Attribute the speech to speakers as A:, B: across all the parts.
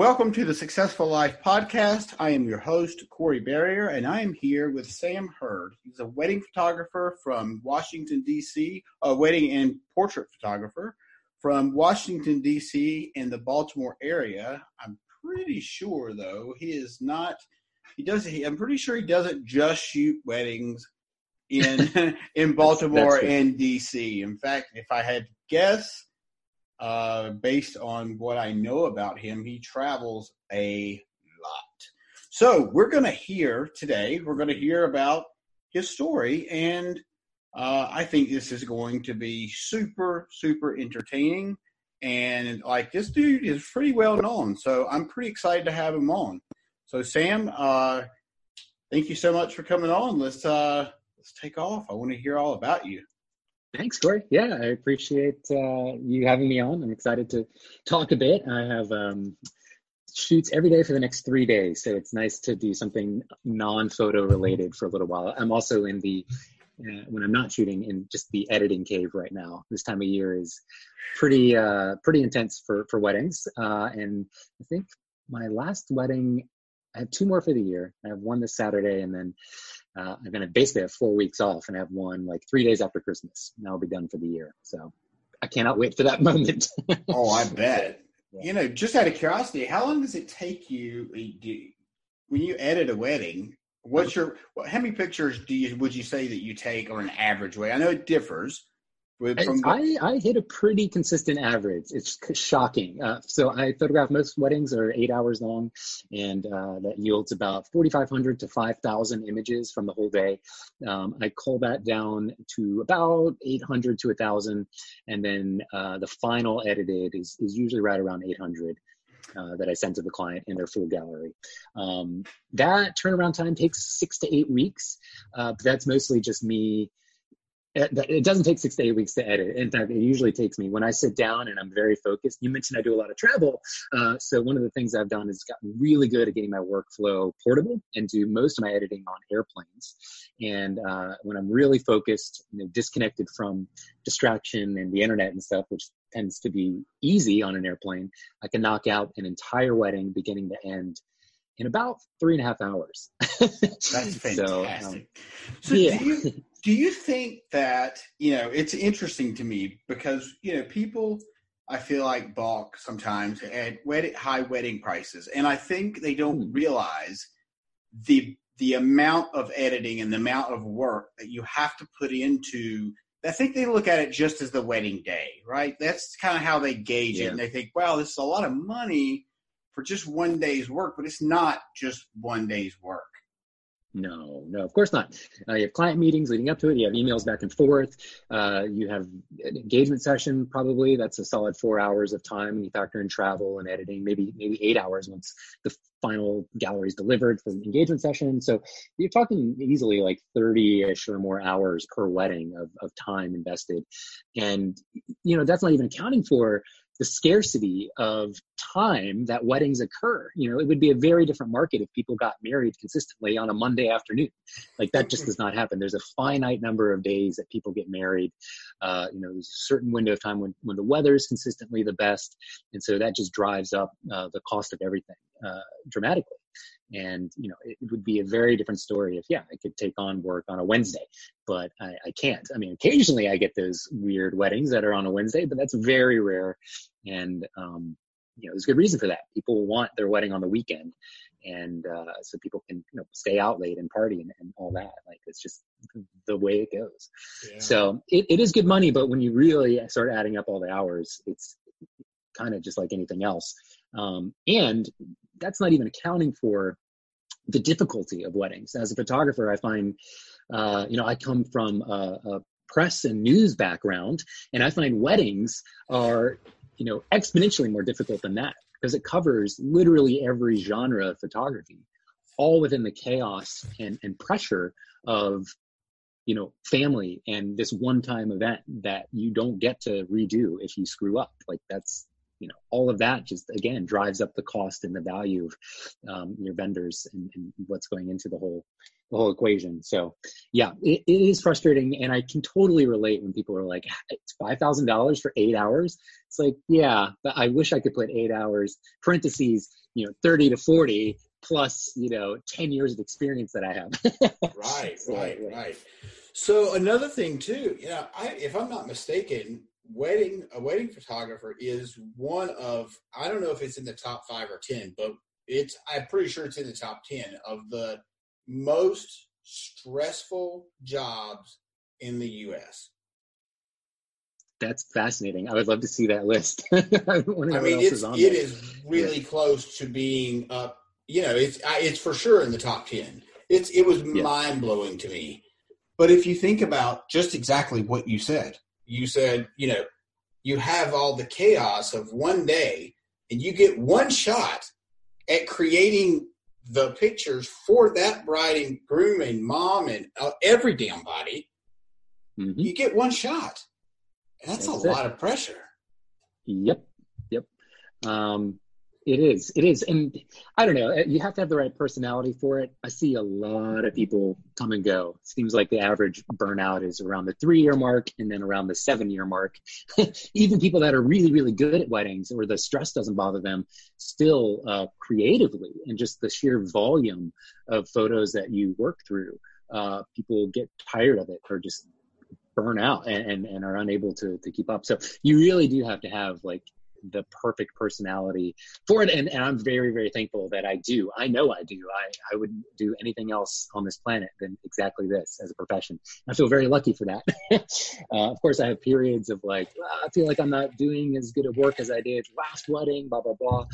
A: Welcome to the Successful Life Podcast. I am your host, Corey Barrier, and I am here with Sam Hurd. He's a wedding photographer from Washington, D.C., a wedding and portrait photographer from Washington, D.C., in the Baltimore area. I'm pretty sure, though, he is not, he does, he, I'm pretty sure he doesn't just shoot weddings in, in Baltimore and D.C. In fact, if I had to guess, uh, based on what I know about him, he travels a lot. So we're going to hear today, we're going to hear about his story. And uh, I think this is going to be super, super entertaining. And like this dude is pretty well known. So I'm pretty excited to have him on. So, Sam, uh, thank you so much for coming on. Let's, uh, let's take off. I want to hear all about you.
B: Thanks, Corey. Yeah, I appreciate uh, you having me on. I'm excited to talk a bit. I have um, shoots every day for the next three days, so it's nice to do something non-photo related for a little while. I'm also in the uh, when I'm not shooting in just the editing cave right now. This time of year is pretty uh, pretty intense for for weddings, uh, and I think my last wedding. I have two more for the year. I have one this Saturday, and then uh, I'm going to basically have four weeks off and have one like three days after Christmas. And I'll be done for the year. So I cannot wait for that moment.
A: oh, I bet. Yeah. You know, just out of curiosity, how long does it take you when you edit a wedding? What's your how many pictures do you would you say that you take on an average way? I know it differs,
B: from I, I hit a pretty consistent average. It's shocking. Uh, so I photograph most weddings are eight hours long, and uh, that yields about 4,500 to 5,000 images from the whole day. Um, I cull that down to about 800 to 1,000, and then uh, the final edited is, is usually right around 800. Uh, that I send to the client in their full gallery. Um, that turnaround time takes six to eight weeks, uh, but that's mostly just me it doesn't take six to eight weeks to edit. In fact, it usually takes me when I sit down and I'm very focused. You mentioned I do a lot of travel. Uh, so one of the things I've done is gotten really good at getting my workflow portable and do most of my editing on airplanes. And uh, when I'm really focused, you know, disconnected from distraction and the internet and stuff, which tends to be easy on an airplane, I can knock out an entire wedding beginning to end in about three and a half hours.
A: That's fantastic. so, um, so yeah. do, you, do you think that, you know, it's interesting to me because, you know, people, I feel like balk sometimes at wedding, high wedding prices. And I think they don't hmm. realize the the amount of editing and the amount of work that you have to put into I think they look at it just as the wedding day, right? That's kind of how they gauge yeah. it. And they think, wow, this is a lot of money for just one day's work, but it's not just one day's work.
B: No, no, of course not. Uh, you have client meetings leading up to it. You have emails back and forth. Uh, you have an engagement session. Probably that's a solid four hours of time. And you factor in travel and editing, maybe maybe eight hours once the final gallery is delivered for the engagement session. So you're talking easily like thirty-ish or more hours per wedding of of time invested, and you know that's not even accounting for the scarcity of time that weddings occur. You know, it would be a very different market if people got married consistently on a Monday afternoon. Like that just does not happen. There's a finite number of days that people get married. Uh, you know, there's a certain window of time when, when the weather is consistently the best. And so that just drives up uh, the cost of everything uh, dramatically. And you know, it would be a very different story if yeah, I could take on work on a Wednesday, but I, I can't. I mean, occasionally I get those weird weddings that are on a Wednesday, but that's very rare. And um, you know, there's good reason for that. People want their wedding on the weekend, and uh, so people can you know stay out late and party and, and all that. Like it's just the way it goes. Yeah. So it, it is good money, but when you really start adding up all the hours, it's kind of just like anything else. Um, and that's not even accounting for the difficulty of weddings. As a photographer, I find, uh, you know, I come from a, a press and news background, and I find weddings are, you know, exponentially more difficult than that because it covers literally every genre of photography, all within the chaos and, and pressure of you know family and this one time event that you don't get to redo if you screw up like that's you know all of that just again drives up the cost and the value of um, your vendors and, and, what's going into the whole the whole equation. So yeah it, it is frustrating and i can totally relate when people are like it's $5000 for eight hours? It's like yeah but i wish i could put eight hours parentheses you know 30 to 40 plus you know 10 years of experience that i have.
A: Right right right. So another thing too you know I, if i'm not mistaken wedding a wedding photographer is one of I don't know if it's in the top five or ten, but it's I'm pretty sure it's in the top ten of the most stressful jobs in the U.S.
B: That's fascinating. I would love to see that list.
A: I, I mean, it's it is really yeah. close to being up. You know, it's it's for sure in the top ten. It's it was yeah. mind blowing to me. But if you think about just exactly what you said, you said, you know, you have all the chaos of one day and you get one shot at creating the pictures for that bride and groom and mom and uh, every damn body. Mm-hmm. You get one shot. That's, That's a it. lot of pressure.
B: Yep. Yep. Um, it is. It is. And I don't know. You have to have the right personality for it. I see a lot of people come and go. Seems like the average burnout is around the three year mark and then around the seven year mark. Even people that are really, really good at weddings or the stress doesn't bother them still uh, creatively and just the sheer volume of photos that you work through. Uh, people get tired of it or just burn out and, and, and, are unable to, to keep up. So you really do have to have like the perfect personality for it. And, and I'm very, very thankful that I do. I know I do. I, I wouldn't do anything else on this planet than exactly this as a profession. I feel very lucky for that. uh, of course, I have periods of like, I feel like I'm not doing as good at work as I did last wedding, blah, blah, blah.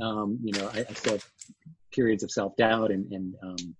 B: Um, you know, I, I, still have periods of self doubt and, and um,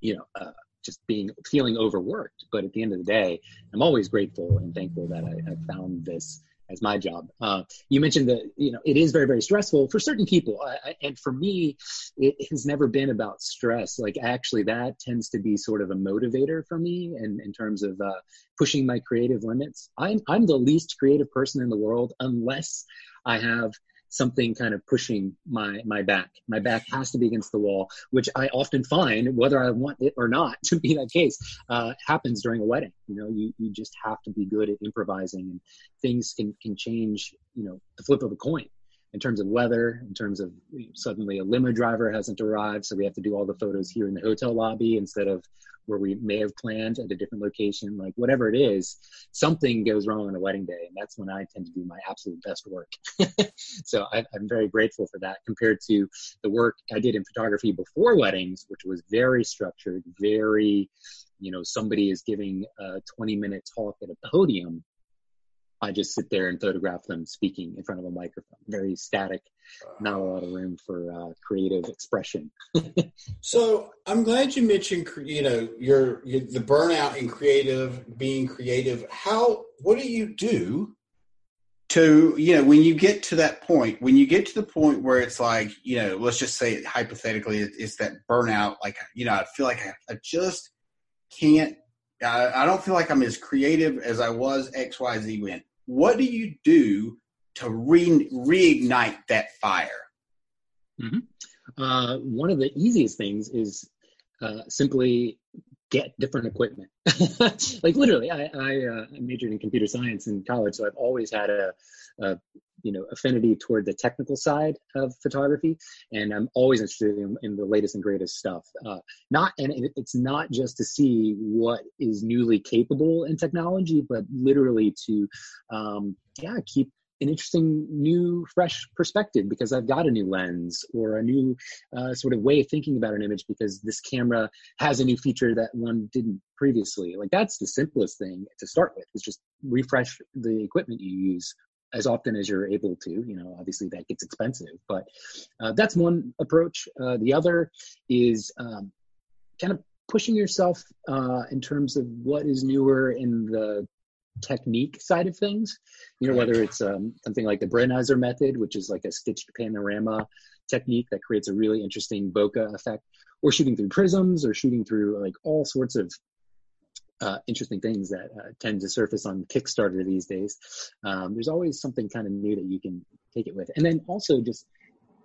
B: you know, uh, just being feeling overworked. But at the end of the day, I'm always grateful and thankful that I, I found this as my job. Uh, you mentioned that you know it is very very stressful for certain people, I, and for me, it has never been about stress. Like actually, that tends to be sort of a motivator for me, and in, in terms of uh, pushing my creative limits. I'm I'm the least creative person in the world unless I have something kind of pushing my my back. My back has to be against the wall, which I often find, whether I want it or not to be that case, uh, happens during a wedding. You know, you you just have to be good at improvising, and things can can change. You know, the flip of a coin in terms of weather, in terms of suddenly a limo driver hasn't arrived, so we have to do all the photos here in the hotel lobby instead of where we may have planned at a different location, like whatever it is, something goes wrong on a wedding day. And that's when I tend to do my absolute best work. so I, am very grateful for that compared to the work I did in photography before weddings, which was very structured, very, you know, somebody is giving a 20 minute talk at a podium I just sit there and photograph them speaking in front of a microphone. Very static, not a lot of room for uh, creative expression.
A: so I'm glad you mentioned, you know, your, your the burnout in creative, being creative. How? What do you do to you know when you get to that point when you get to the point where it's like you know let's just say hypothetically it's that burnout like you know i feel like i, I just can't I, I, don't feel like i'm as creative as i was xyz when what do you do to re- reignite that fire?
B: Mm-hmm. Uh, one of the easiest things is uh, simply get different equipment. like literally, I, I uh, majored in computer science in college, so I've always had a, a you know affinity toward the technical side of photography, and I'm always interested in, in the latest and greatest stuff. Uh, not and it's not just to see what is newly capable in technology, but literally to um, yeah keep an interesting new fresh perspective because i've got a new lens or a new uh, sort of way of thinking about an image because this camera has a new feature that one didn't previously like that's the simplest thing to start with is just refresh the equipment you use as often as you're able to you know obviously that gets expensive but uh, that's one approach uh, the other is um, kind of pushing yourself uh, in terms of what is newer in the technique side of things. You know, whether it's um, something like the Brenizer method, which is like a stitched panorama technique that creates a really interesting bokeh effect, or shooting through prisms, or shooting through like all sorts of uh, interesting things that uh, tend to surface on Kickstarter these days. Um, there's always something kind of new that you can take it with, and then also just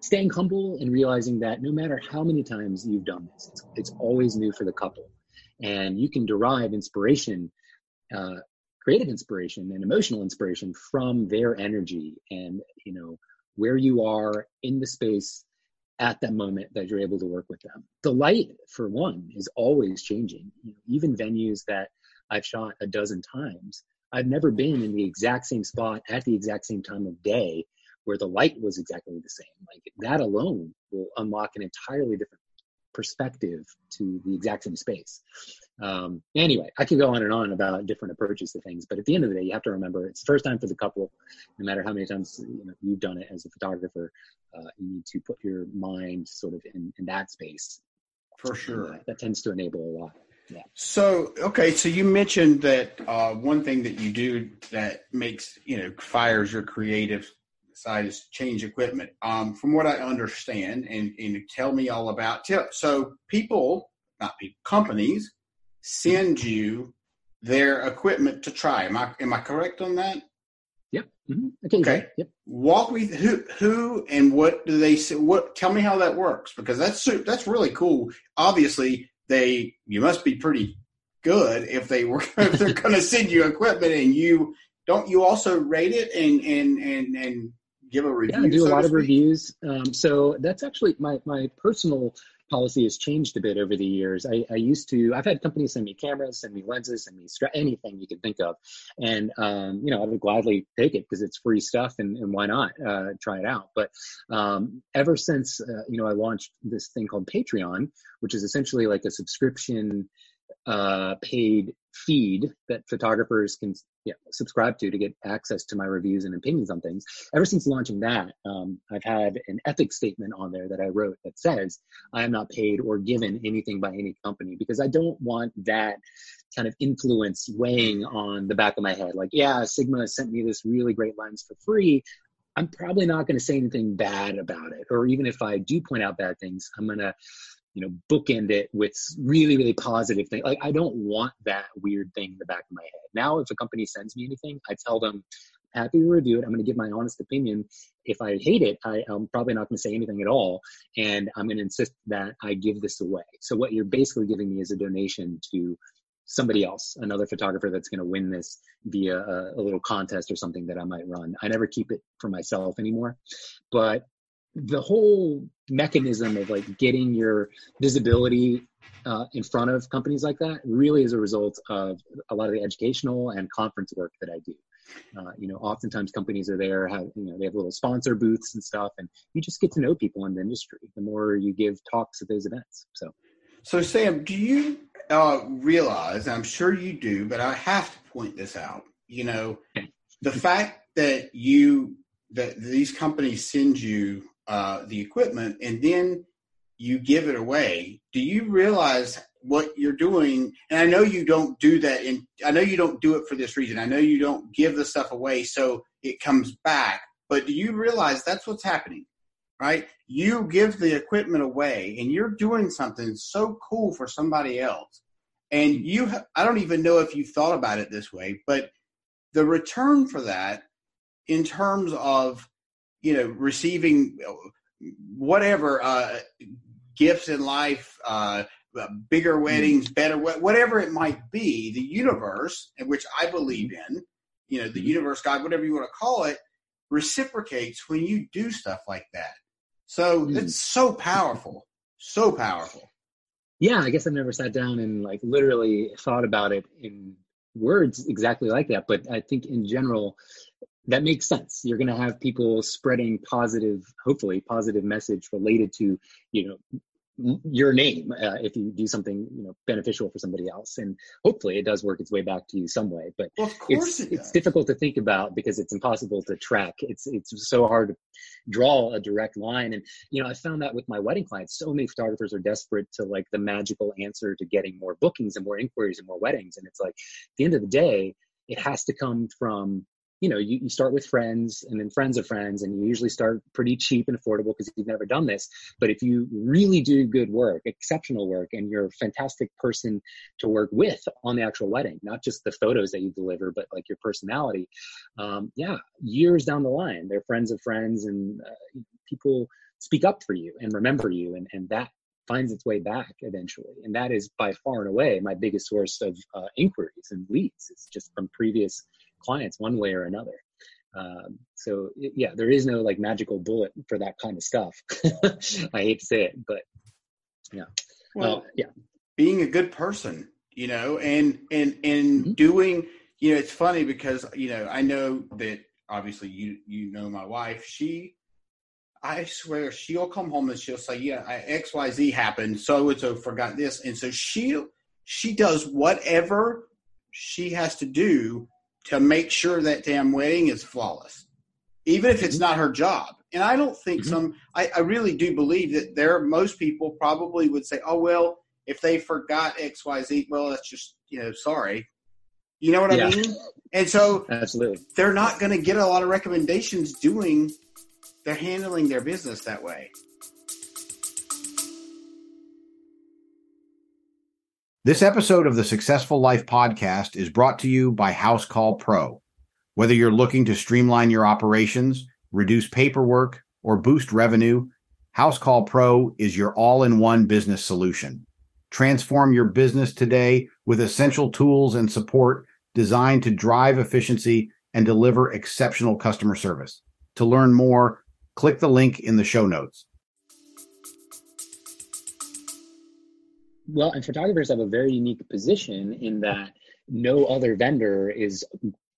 B: staying humble and realizing that no matter how many times you've done this, it's, it's always new for the couple, and you can derive inspiration uh, creative inspiration and emotional inspiration from their energy and you know where you are in the space at that moment that you're able to work with them. The light for one is always changing. You know, even venues that i've shot a dozen times i've never been in the exact same spot at the exact same time of day where the light was exactly the same. Like that alone will unlock an entirely different perspective to the exact same space. Um, anyway, I could go on and on about different approaches to things, but at the end of the day, you have to remember it's the first time for the couple. No matter how many times you know, you've done it as a photographer, uh, you need to put your mind sort of in, in that space.
A: For sure,
B: that, that tends to enable a lot. Yeah.
A: So okay, so you mentioned that uh, one thing that you do that makes you know fires your creative side is change equipment. Um, from what I understand, and, and tell me all about. Tell, so people, not people, companies send you their equipment to try. Am I am I correct on that?
B: Yep. Mm-hmm. Okay. Yep.
A: Walk me who who and what do they say? What tell me how that works because that's that's really cool. Obviously, they you must be pretty good if they were if they're going to send you equipment and you don't you also rate it and and and and give a review?
B: Yeah, I do
A: so
B: a lot of reviews. Um, so that's actually my my personal policy has changed a bit over the years. I, I, used to, I've had companies send me cameras, send me lenses, send me stra- anything you can think of. And, um, you know, I would gladly take it because it's free stuff and, and why not uh, try it out. But um, ever since, uh, you know, I launched this thing called Patreon, which is essentially like a subscription uh, paid feed that photographers can yeah, subscribe to to get access to my reviews and opinions on things. Ever since launching that, um, I've had an ethics statement on there that I wrote that says I am not paid or given anything by any company because I don't want that kind of influence weighing on the back of my head. Like, yeah, Sigma sent me this really great lens for free. I'm probably not going to say anything bad about it. Or even if I do point out bad things, I'm going to you know, bookend it with really, really positive thing. Like I don't want that weird thing in the back of my head. Now, if a company sends me anything, I tell them, happy to review it. I'm going to give my honest opinion. If I hate it, I, am probably not going to say anything at all. And I'm going to insist that I give this away. So what you're basically giving me is a donation to somebody else, another photographer that's going to win this via a, a, little contest or something that I might run. I never keep it for myself anymore. But the whole mechanism of like getting your visibility uh, in front of companies like that really is a result of a lot of the educational and conference work that I do. Uh, you know, oftentimes companies are there, have you know, they have little sponsor booths and stuff, and you just get to know people in the industry. The more you give talks at those events, so.
A: So Sam, do you uh, realize? I'm sure you do, but I have to point this out. You know, the fact that you that these companies send you uh, the equipment and then you give it away, do you realize what you're doing? And I know you don't do that, and I know you don't do it for this reason. I know you don't give the stuff away so it comes back. But do you realize that's what's happening? Right? You give the equipment away, and you're doing something so cool for somebody else. And you, I don't even know if you've thought about it this way, but the return for that, in terms of you know, receiving whatever uh, gifts in life, uh, bigger hmm. weddings, better, whatever it might be, the universe, in which I believe in, you know, the hmm. universe, God, whatever you want to call it, reciprocates when you do stuff like that. So
B: Mm.
A: it's so powerful, so powerful.
B: Yeah, I guess I've never sat down and like literally thought about it in words exactly like that. But I think in general, that makes sense. You're going to have people spreading positive, hopefully positive message related to, you know, your name uh, if you do something you know beneficial for somebody else. And hopefully it does work its way back to you some way. But
A: Well, of course
B: it's
A: it
B: it's difficult to think about because it's impossible to track. It's it's so hard to draw a direct line. And you know i found that with my wedding clients so many photographers are desperate to like the magical answer to getting more bookings and more inquiries and more weddings. And it's like at the end of the day it has to come from you know you, you start with friends and then friends of friends and you usually start pretty cheap and affordable because you've never done this. But if you really do good work exceptional work and you're a fantastic person to work with on the actual wedding not just the photos that you deliver but like your personality um, yeah years down the line they're friends of friends and uh, people speak up for you and remember you and, and that finds its way back eventually. And that is by far and away my biggest source of uh, inquiries and leads it's just from previous clients one way or another um, so yeah there is no like magical bullet for that kind of stuff i hate to say it but yeah
A: Well,
B: uh, yeah
A: being a good person, you know, and and and
B: Mhm.
A: doing, you know, it's funny because you know I know that obviously you you know my wife. She, I swear, she'll come home and she'll say, "Yeah, X Y Z happened. So and so forgot this," and so she she does whatever she has to do to make sure that damn wedding is flawless, even if it's
B: Mhm.
A: not her job. And I don't think
B: Mhm.
A: some. I, I really do believe that there most people probably would say, "Oh well." if they forgot XYZ, well, that's just, you know, sorry. You know what
B: Yeah.
A: I mean? And so
B: absolutely
A: they're not going to get a lot of recommendations doing, they're handling their business that way.
C: This episode of the Successful Life podcast is brought to you by Housecall Pro. Whether you're looking to streamline your operations, reduce paperwork, or boost revenue, Housecall Pro is your all in one business solution. Transform your business today with essential tools and support designed to drive efficiency and deliver exceptional customer service. To learn more, click the link in the show notes.
B: Well, and photographers have a very unique position in that no other vendor is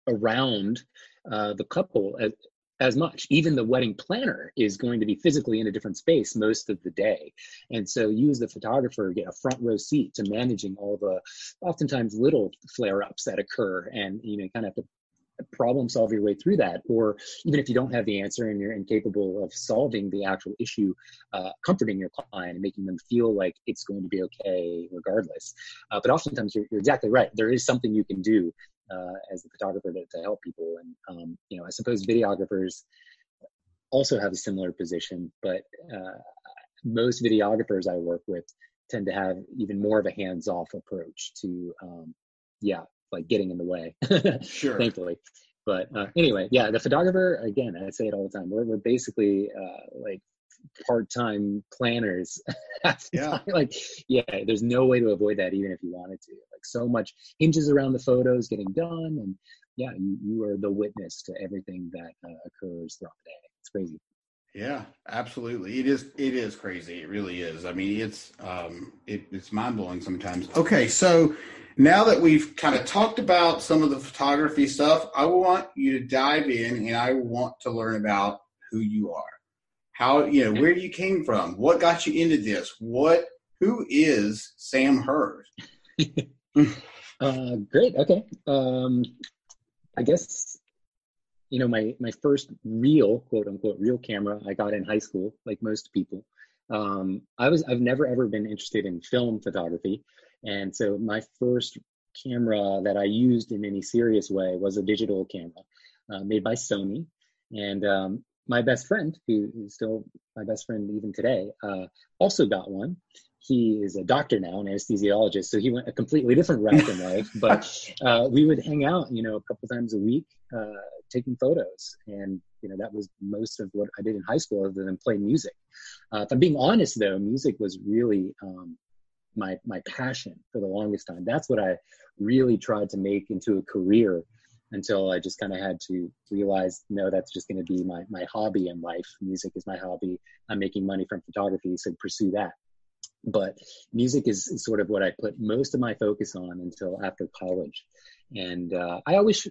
B: around uh, the couple as, as much. Even the wedding planner is going to be physically in a different space most of the day. And so you as the photographer get a front row seat to managing all the oftentimes little flare ups that occur and you know kind of have to problem solve your way through that or even if you don't have the answer and you're incapable of solving the actual issue uh, comforting your client and making them feel like it's going to be okay regardless. Uh, but oftentimes you're, you're exactly right. There is something you can do uh, as a photographer to, to help people. And um, you know i suppose videographers also have a similar position but uh, most videographers i work with tend to have even more of a hands-off approach to um, yeah like getting in the way
A: Sure.
B: thankfully. But uh, anyway yeah the photographer again i say it all the time we're, we're basically uh, like part-time planners
A: Yeah.
B: like yeah there's no way to avoid that even if you wanted to. Like so much hinges around the photos getting done and yeah you, you are the witness to everything that uh, occurs throughout the day. It's crazy
A: Yeah, absolutely. It is. It is crazy. It really is. I mean, it's um, it, it's mind blowing sometimes. Okay, so now that we've kind of talked about some of the photography stuff, I want you to dive in, and I want to learn about who you are. How you know where you came from? What got you into this? What? Who is Sam Hurd?
B: Uh, great. Okay. Um, I guess you know my my first real quote unquote real camera I got in high school, like most people. Um, I was I've never ever been interested in film photography, and so my first camera that I used in any serious way was a digital camera uh, made by Sony, and um, my best friend, who is still my best friend even today, uh, also got one he is a doctor now, an anesthesiologist, so he went a completely different route in life. But uh, we would hang out, you know, a couple times a week, uh, taking photos, and you know that was most of what I did in high school, other than play music. Uh, if I'm being honest, though, music was really um, my my passion for the longest time. That's what I really tried to make into a career until I just kind of had to realize, no, that's just going to be my, my hobby in life. Music is my hobby. I'm making money from photography, so pursue that. But music is, sort of what I put most of my focus on until after college. And uh, I always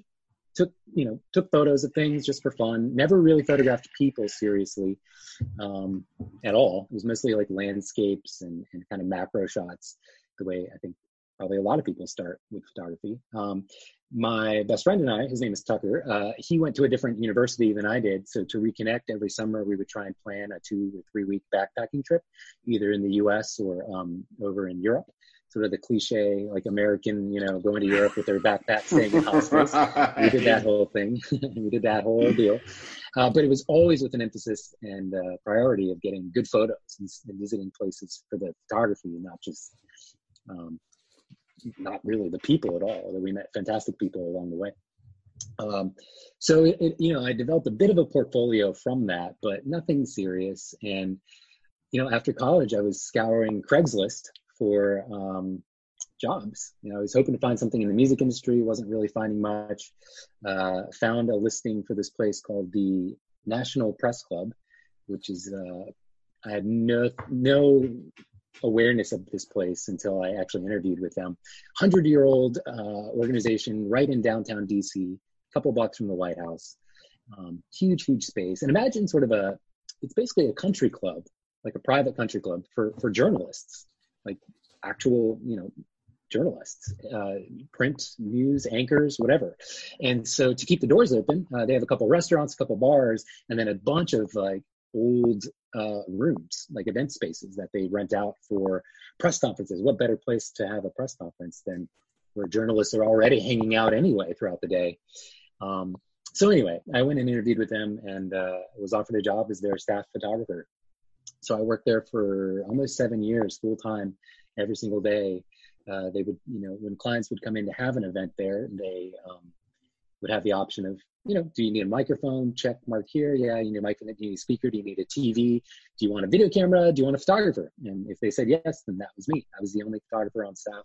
B: took, you know, took photos of things just for fun. Never really photographed people seriously um, at all. It was mostly like landscapes and, and kind of macro shots, the way I think probably a lot of people start with photography. Um, my best friend and I, his name is Tucker, uh, he went to a different university than I did. So to reconnect every summer, we would try and plan a two or three week backpacking trip, either in the US or um, over in Europe. Sort of the cliche, like American, you know, going to Europe with their backpack, staying in hostels. we did that whole thing. we did that whole deal. Uh, but it was always with an emphasis and uh, priority of getting good photos and, and, visiting places for the photography, not just um, not really the people at all. We met fantastic people along the way. Um, so it, it, you know, I developed a bit of a portfolio from that, but nothing serious. And you know, after college, I was scouring Craigslist for um, jobs. You know, I was hoping to find something in the music industry. wasn't really finding much. Uh, found a listing for this place called the National Press Club, which is uh, I had no no awareness of this place until I actually interviewed with them. Hundred year old uh, organization right in downtown DC, a couple blocks from the White House. Um, huge, huge space. And imagine sort of a, it's basically a country club, like a private country club for, for journalists, like actual, you know, journalists, uh, print, news, anchors, whatever. And so to keep the doors open, uh, they have a couple restaurants, a couple bars, and then a bunch of like old uh, rooms, like event spaces that they rent out for press conferences. What better place to have a press conference than where journalists are already hanging out anyway throughout the day? Um, so anyway, I went and interviewed with them and uh, was offered a job as their staff photographer. So I worked there for almost seven years, full time, every single day. Uh, they would, you know, when clients would come in to have an event there, they um, would have the option of you know, do you need a microphone? Check mark here. Yeah, you need a microphone. Do you need a speaker? Do you need a TV? Do you want a video camera? Do you want a photographer? And if they said yes, then that was me. I was the only photographer on staff.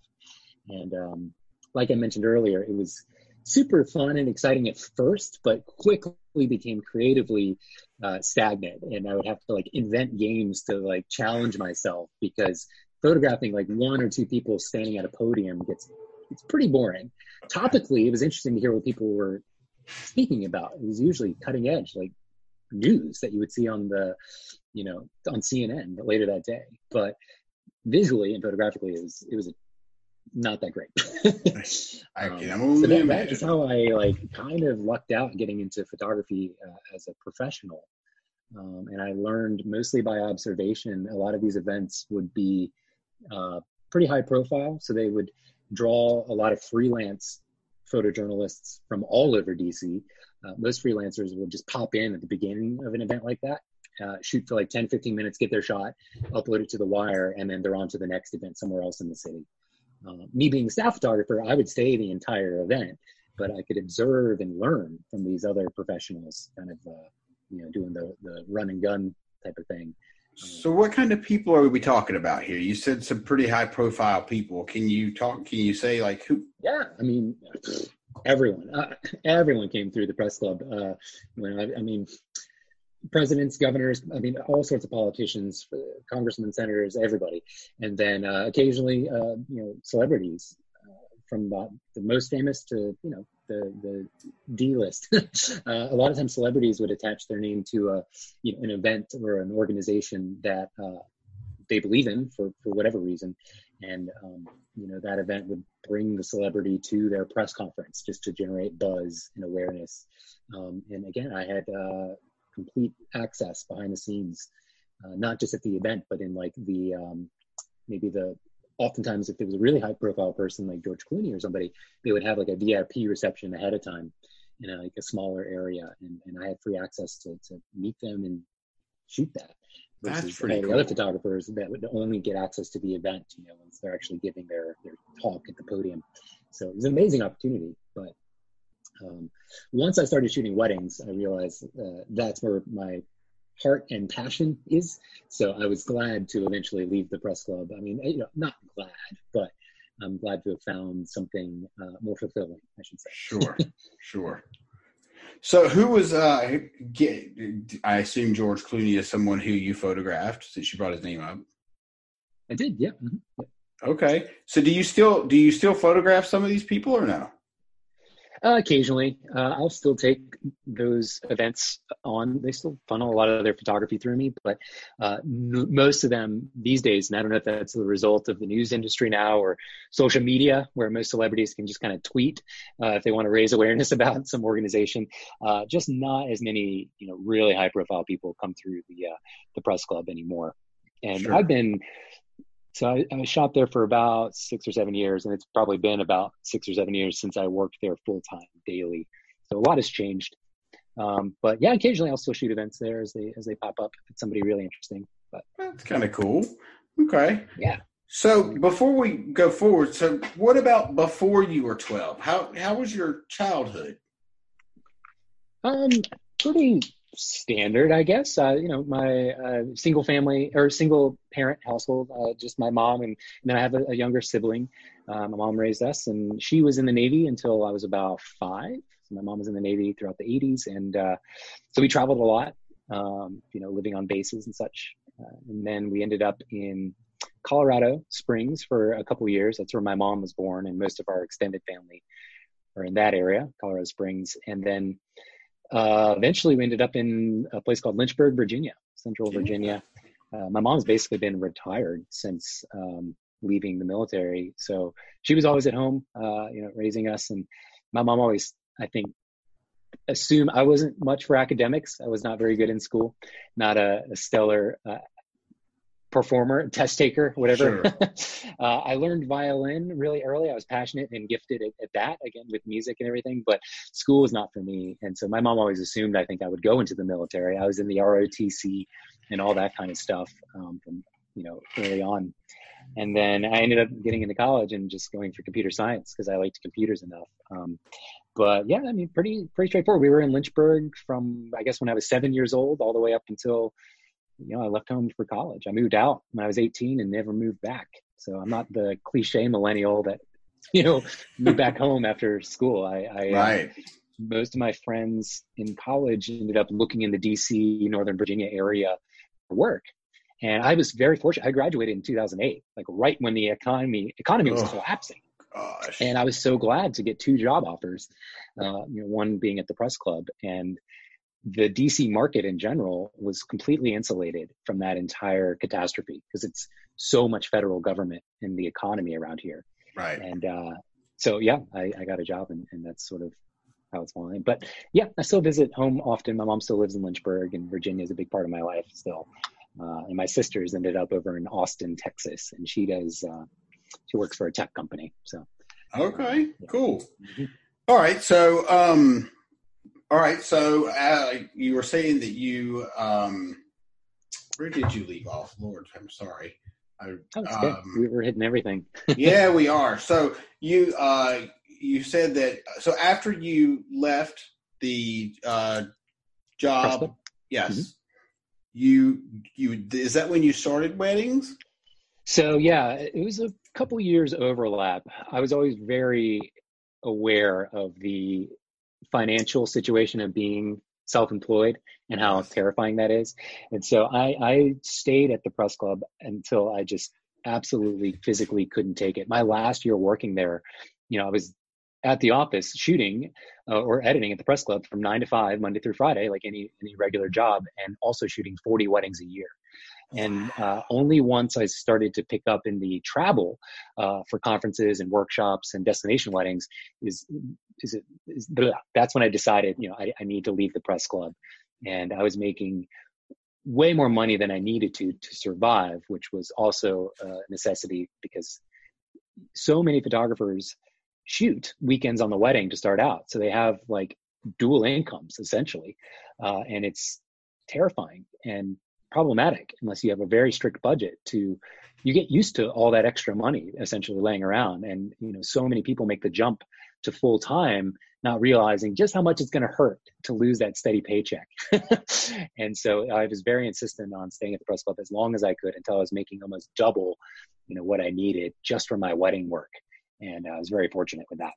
B: And um, like I mentioned earlier, it was super fun and exciting at first, but quickly became creatively uh, stagnant. And I would have to like invent games to like challenge myself because photographing like one or two people standing at a podium gets it's pretty boring. Topically, it was interesting to hear what people were speaking about. It was usually cutting edge, like news that you would see on the, you know, on CNN later that day. But visually and photographically, it was it was not that great.
A: I can um,
B: so that, that is how I like kind of lucked out getting into photography uh, as a professional. Um, and I learned mostly by observation. A lot of these events would be uh, pretty high profile, so they would draw a lot of freelance photojournalists from all over DC. Uh, most freelancers will just pop in at the beginning of an event like that, uh, shoot for like 10, 15 minutes, get their shot, upload it to the wire, and then they're on to the next event somewhere else in the city. Uh, me being a staff photographer, I would stay the entire event, but I could observe and learn from these other professionals, kind of, uh, you know, doing the, the run and gun type of thing.
A: So, what kind of people are we talking about here? You said some pretty high profile people. Can you talk? Can you say like who?
B: Yeah, I mean, everyone, uh, everyone came through the press club. Uh, when I, I, mean, presidents, governors, I mean, all sorts of politicians, congressmen, senators, everybody, and then uh, occasionally, uh, you know, celebrities, from the, the most famous to you know the the D list. uh, a lot of times, celebrities would attach their name to a you know, an event or an organization that uh, they believe in for for whatever reason, and um, you know that event would bring the celebrity to their press conference just to generate buzz and awareness. Um, and again, I had uh, complete access behind the scenes, uh, not just at the event, but in like the um, maybe the oftentimes if it was a really high profile person like George Clooney or somebody, they would have like a VIP reception ahead of time in a, like a smaller area, and, and I had free access to to meet them and shoot that. Versus all cool. the other photographers that would only get access to the event, you know, once they're actually giving their their talk at the podium. So it was an amazing opportunity. But um, once I started shooting weddings, I realized uh, that's where my heart and passion is. So I was glad to eventually leave the press club. I mean, you know, not glad, but I'm glad to have found something uh, more fulfilling, I should say.
A: Sure, sure. So, who was? Uh, I assume George Clooney is someone who you photographed since you brought his name up.
B: I did, yeah. Mm-hmm. yeah.
A: Okay. So, do you still do you still photograph some of these people or no?
B: Uh, occasionally, uh, I'll still take those events on. They still funnel a lot of their photography through me, but uh, n- most of them these days, and I don't know if that's the result of the news industry now or social media, where most celebrities can just kind of tweet uh, if they want to raise awareness about some organization. Uh, just not as many, you know, really high-profile people come through the uh, the press club anymore. And sure. I've been so I, I shot there for about six or seven years, and it's probably been about six or seven years since I worked there full time daily. So a lot has changed. Um, but yeah, occasionally I'll still shoot events there as they as they pop up if it's somebody really interesting. But
A: that's kind of cool. Okay.
B: Yeah.
A: So before we go forward, so what about before you were twelve? How how was your childhood?
B: Um, pretty standard, I guess. Uh, you know, my uh, single family or single parent household, uh, just my mom, and, and, then I have a, a younger sibling. Uh, my mom raised us, and she was in the Navy until I was about five. So my mom was in the Navy throughout the 80s, and uh, so we traveled a lot, um, you know, living on bases and such. Uh, and then we ended up in Colorado Springs for a couple years. That's where my mom was born, and most of our extended family are in that area, Colorado Springs. And then uh, eventually we ended up in a place called Lynchburg, Virginia, Central Virginia. Uh, my mom's basically been retired since um, leaving the military, so she was always at home, uh, you know, raising us. And my mom always, I think, assumed I wasn't much for academics. I was not very good in school, not a, a stellar uh, performer, test taker, whatever. Sure. uh, I learned violin really early. I was passionate and gifted at, at, that, again, with music and everything, but school was not for me. And so my mom always assumed I think I would go into the military. I was in the ROTC and all that kind of stuff um, from, you know, early on. And then I ended up getting into college and just going for computer science because I liked computers enough. Um, but yeah, I mean, pretty pretty straightforward. We were in Lynchburg from I guess when I was seven years old all the way up until you know, I left home for college. I moved out when I was 18 and never moved back. So I'm not the cliche millennial that, you know, moved back home after school. I, I
A: uh, right. Uh,
B: most of my friends in college ended up looking in the DC, Northern Virginia area for work. And I was very fortunate. I graduated in 2008, like right when the economy economy was oh, collapsing.
A: Gosh.
B: And I was so glad to get two job offers, uh, you know, one being at the press club and the DC market in general was completely insulated from that entire catastrophe because it's so much federal government in the economy around here.
A: Right.
B: And uh, so, yeah, I, I, got a job and, and that's sort of how it's falling. But yeah, I still visit home often. My mom still lives in Lynchburg and Virginia is a big part of my life still. Uh, and my sister's ended up over in Austin, Texas, and she does, uh, she works for a tech company. So,
A: okay, yeah. cool. Mm-hmm. All right. So, um, all right. So uh, you were saying that you, um, where did you leave off? Lord, I'm sorry.
B: I, um, we were hitting everything.
A: yeah, we are. So you, uh, you said that. So after you left the uh, job, yes, mm-hmm. you you is that when you started weddings?
B: So yeah, it was a couple years overlap. I was always very aware of the financial situation of being self-employed and how terrifying that is. And so I, I stayed at the press club until I just absolutely physically couldn't take it. My last year working there, you know, I was at the office shooting uh, or editing at the press club from nine to five, Monday through Friday, like any any regular job, and also shooting 40 weddings a year. And uh, only once I started to pick up in the travel uh, for conferences and workshops and destination weddings is is it is, that's when I decided you know I, I need to leave the press club, and I was making way more money than I needed to to survive, which was also a necessity because so many photographers shoot weekends on the wedding to start out, so they have like dual incomes essentially, uh, and it's terrifying and problematic unless you have a very strict budget to you get used to all that extra money essentially laying around. And you know so many people make the jump to full time, not realizing just how much it's going to hurt to lose that steady paycheck. and so I was very insistent on staying at the press club as long as I could until I was making almost double, you know, what I needed just for my wedding work. And I was very fortunate with that.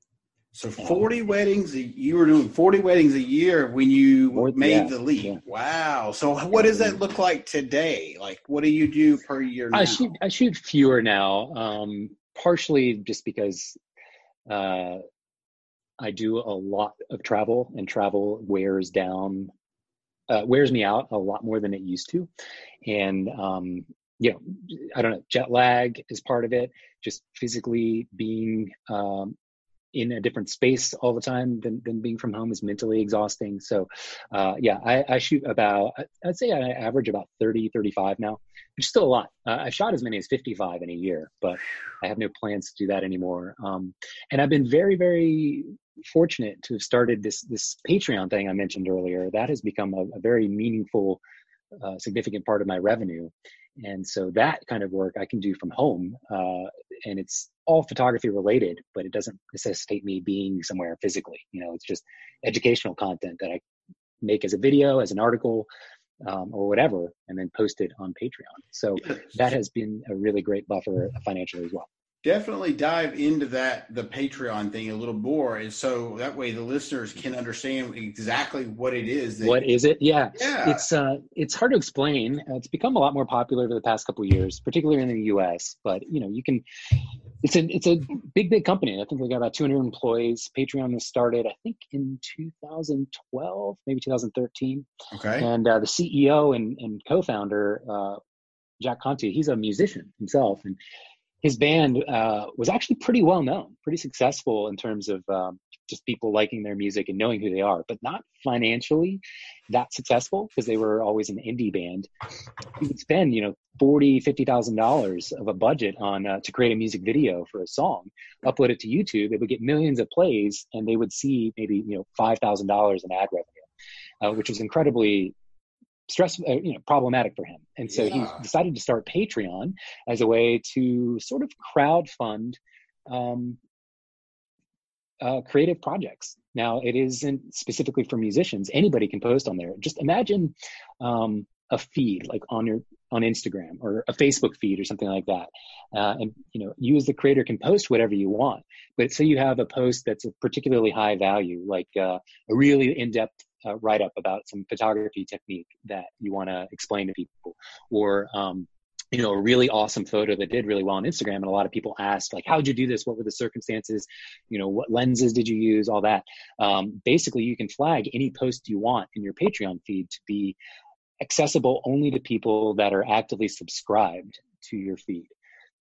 A: So 40 weddings, you were doing 40 weddings a year when you More, made yeah, the leap. Yeah. Wow. So what does that look like today? Like, what do you do per year now?
B: I shoot, I shoot fewer now, um, partially just because uh, I do a lot of travel and travel wears down, uh, wears me out a lot more than it used to. And, um, you know, I don't know, jet lag is part of it. Just physically being um, in a different space all the time than, than being from home is mentally exhausting. So, uh, yeah, I, I, shoot about, I'd say I average about 30, 35 now, which is still a lot. Uh, I've shot as many as 55 in a year, but I have no plans to do that anymore. Um, and I've been very, very fortunate to have started this, this Patreon thing I mentioned earlier. That has become a, a very meaningful, uh, significant part of my revenue. And so that kind of work I can do from home. Uh, and it's all photography related, but it doesn't necessitate me being somewhere physically. You know, it's just educational content that I make as a video, as an article, um, or whatever, and then post it on Patreon. So that has been a really great buffer financially as well
A: definitely dive into that the patreon thing a little more. And so that way the listeners can understand exactly what it is
B: what is it? Yeah. Yeah. It's uh it's hard to explain. It's become a lot more popular over the past couple years particularly in the us but you know you can it's a it's a big big company. I think we got about 200 employees. Patreon was started i think in 2012 maybe 2013
A: okay.
B: And uh, the ceo and, and co-founder uh, Jack Conte, he's a musician himself, and his band uh, was actually pretty well known, pretty successful in terms of um, just people liking their music and knowing who they are, but not financially that successful because they were always an indie band. You would spend, you know, forty, fifty thousand dollars of a budget on uh, to create a music video for a song, upload it to YouTube. It would get millions of plays, and they would see maybe you know five thousand dollars in ad revenue, uh, which was incredibly stress, uh, you know, problematic for him. And so yeah. he decided to start Patreon as a way to sort of crowd fund um, uh, creative projects. Now, it isn't specifically for musicians. Anybody can post on there. Just imagine um, a feed like on your on Instagram or a Facebook feed or something like that. Uh, and you know, you as the creator can post whatever you want. But say you have a post that's a particularly high value, like uh, a really in-depth uh, write up about some photography technique that you want to explain to people, or um, you know, a really awesome photo that did really well on Instagram. And a lot of people asked, like, how'd you do this? What were the circumstances? You know, what lenses did you use? All that. Um, basically, you can flag any post you want in your Patreon feed to be accessible only to people that are actively subscribed to your feed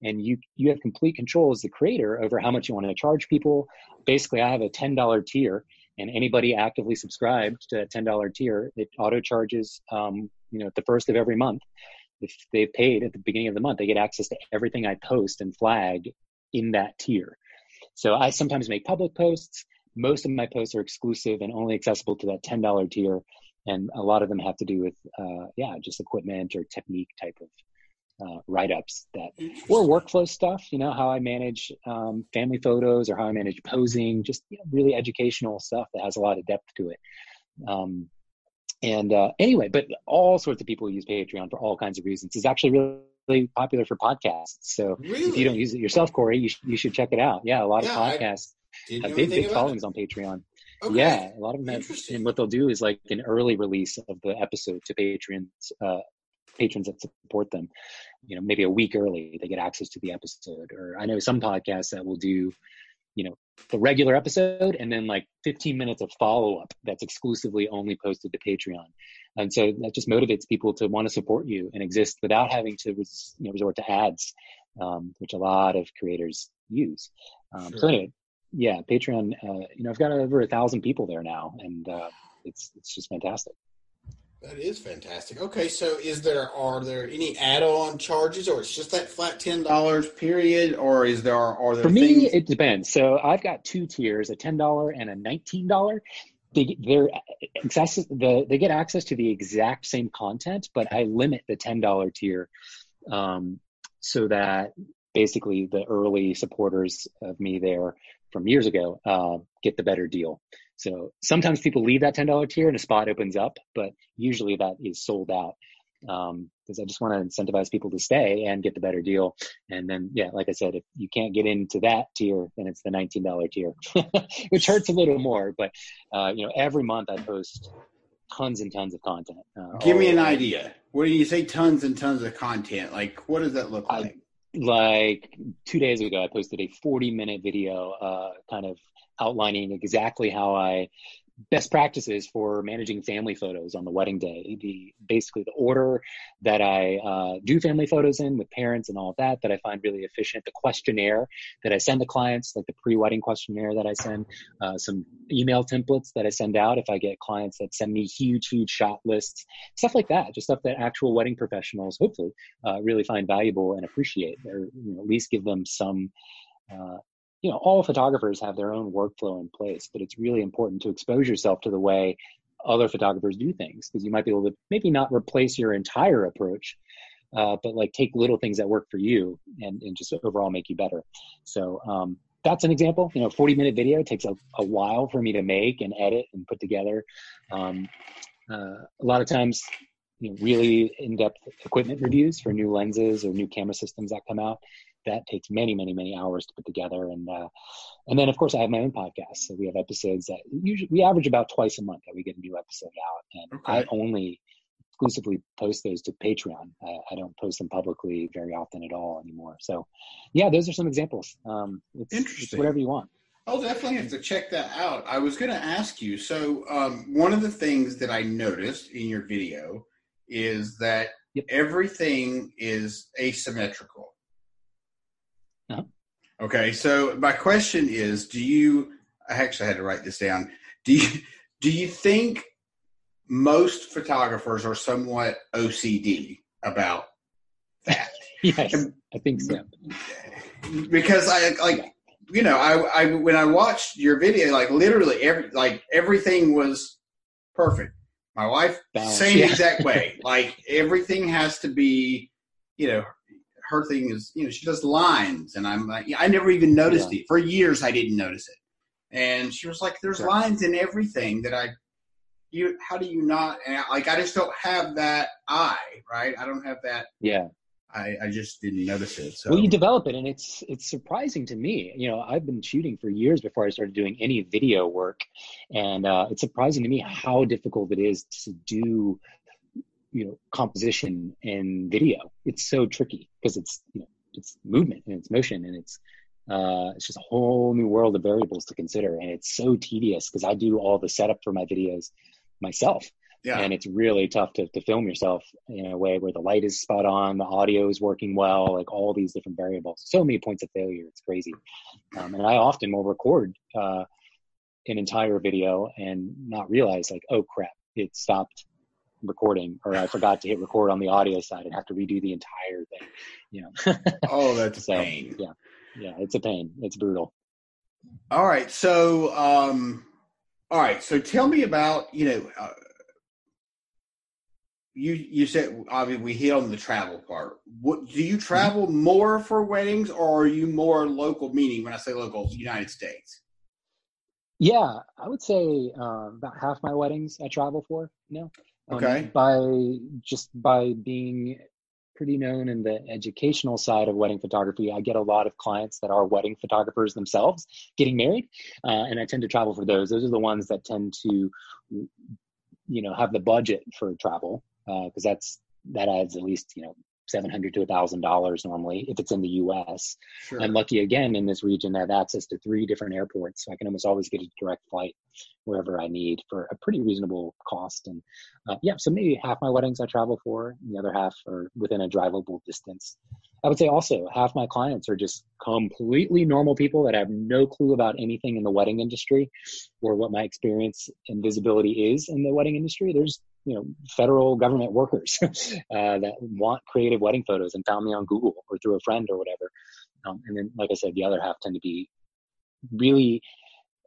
B: and you you have complete control as the creator over how much you want to charge people basically i have a $10 tier and anybody actively subscribed to that $10 tier it auto charges um, you know at the first of every month. If they've paid at the beginning of the month they get access to everything i post and flag in that tier. So i sometimes make public posts. Most of my posts are exclusive and only accessible to that $10 tier and a lot of them have to do with uh, yeah just equipment or technique type of uh, write-ups that or workflow stuff you know how i manage um, family photos or how i manage posing just you know, really educational stuff that has a lot of depth to it. Um, and uh, anyway but all sorts of people use patreon for all kinds of reasons. It's actually really, really popular for podcasts. So really? if you don't use it yourself corey you, sh- you should check it out. Yeah a lot yeah, of podcasts have big big followings it. on patreon. Okay. Yeah, a lot of them have, and what they'll do is like an early release of the episode to patrons, uh, patrons that support them. You know, maybe a week early, they get access to the episode. Or I know some podcasts that will do, you know, the regular episode and then like 15 minutes of follow up that's exclusively only posted to Patreon. And so that just motivates people to want to support you and exist without having to res- you know, resort to ads, um, which a lot of creators use. Um, sure. So anyway, yeah, Patreon. Uh, you know, I've got over a thousand people there now, and uh, it's it's just fantastic.
A: That is fantastic. Okay, so is there are there any add-on charges, or it's just that flat ten dollars period, or is there are there
B: for me things- it depends. So I've got two tiers: a ten dollar and a nineteen dollar. They they're access the they get access to the exact same content, but I limit the ten dollar tier um, so that basically the early supporters of me there from years ago, uh, get the better deal. So sometimes people leave that $10 tier and a spot opens up, but usually that is sold out because um, I just want to incentivize people to stay and get the better deal. And then, yeah, like I said, if you can't get into that tier, then it's the $19 tier, which hurts a little more. But uh, you know, every month I post tons and tons of content.
A: Uh, Give me an idea. What do you say? Tons and tons of content. Like, what does that look like? I,
B: like two days ago, I posted a 40 minute video, uh, kind of outlining exactly how I best practices for managing family photos on the wedding day. The basically the order that I uh, do family photos in with parents and all of that that I find really efficient. The questionnaire that I send the clients, like the pre-wedding questionnaire that I send, uh, some email templates that I send out if I get clients that send me huge, huge shot lists, stuff like that. Just stuff that actual wedding professionals hopefully uh, really find valuable and appreciate, or you know, at least give them some. You know, all photographers have their own workflow in place, but it's really important to expose yourself to the way other photographers do things because you might be able to maybe not replace your entire approach, uh, but like take little things that work for you and, and just overall make you better. So um, that's an example. You know, 40 minute video takes a, a while for me to make and edit and put together. Um, uh, a lot of times, you know, really in-depth equipment reviews for new lenses or new camera systems that come out that takes many, many, many hours to put together. And uh, and then of course I have my own podcast. So we have episodes that usually we average about twice a month that we get a new episode out. And okay. I only exclusively post those to Patreon. I, I, don't post them publicly very often at all anymore. So yeah, those are some examples. Um, it's, Interesting. It's whatever you want.
A: I'll definitely have to check that out. I was going to ask you. So um, one of the things that I noticed in your video is that yep. everything is asymmetrical. Uh-huh. Okay, so my question is: Do you? I actually had to write this down. Do you? Do you think most photographers are somewhat OCD about that?
B: yes, I think so.
A: Because I like you know I, I when I watched your video, like literally every like everything was perfect. My wife, Balance, same yeah. exact way. Like everything has to be, you know, her thing is, you know, she does lines, and I'm like, I never even noticed yeah. it for years. I didn't notice it, and she was like, "There's lines in everything that I." You, how do you not? like, I just don't have that eye, right? I don't have that.
B: Yeah.
A: I, I just didn't notice it. So.
B: Well, you develop it, and it's it's surprising to me. You know, I've been shooting for years before I started doing any video work, and uh, it's surprising to me how difficult it is to do you know composition and video. It's so tricky because it's you know it's movement and it's motion and it's uh, it's just a whole new world of variables to consider. And it's so tedious because i do all the setup for my videos myself. Yeah. and it's really tough to, to film yourself in a way where the light is spot on the audio is working well like all these different variables. So many points of failure. It's crazy. Um, and i often will record uh, an entire video and not realize like oh crap it stopped recording or I forgot to hit record on the audio side and have to redo the entire thing. You know.
A: oh, that's so, pain.
B: Yeah. Yeah, it's a pain. It's brutal.
A: All right. So um all right, so tell me about, you know, uh, you you said obviously we hit on the travel part. What do you mm-hmm. travel mm-hmm. more for weddings or are you more local meaning when I say local United States?
B: Yeah, I would say uh, about half my weddings I travel for. You know,
A: um, okay.
B: Um, by just by being pretty known in the educational side of wedding photography, I get a lot of clients that are wedding photographers themselves getting married, uh, and I tend to travel for those. Those are the ones that tend to, you know, have the budget for travel because uh, that's that adds at least you know seven hundred to a thousand dollars normally if it's in the U.S. Sure. I'm lucky again in this region I have access to three different airports, so I can almost always get a direct flight wherever I need for a pretty reasonable cost. And uh, yeah, so maybe half my weddings I travel for, and the other half are within a drivable distance. I would say also half my clients are just completely normal people that have no clue about anything in the wedding industry or what my experience and visibility is in the wedding industry. There's you know federal government workers uh, that want creative wedding photos and found me on Google or through a friend or whatever. Um, and then, like I said, the other half tend to be really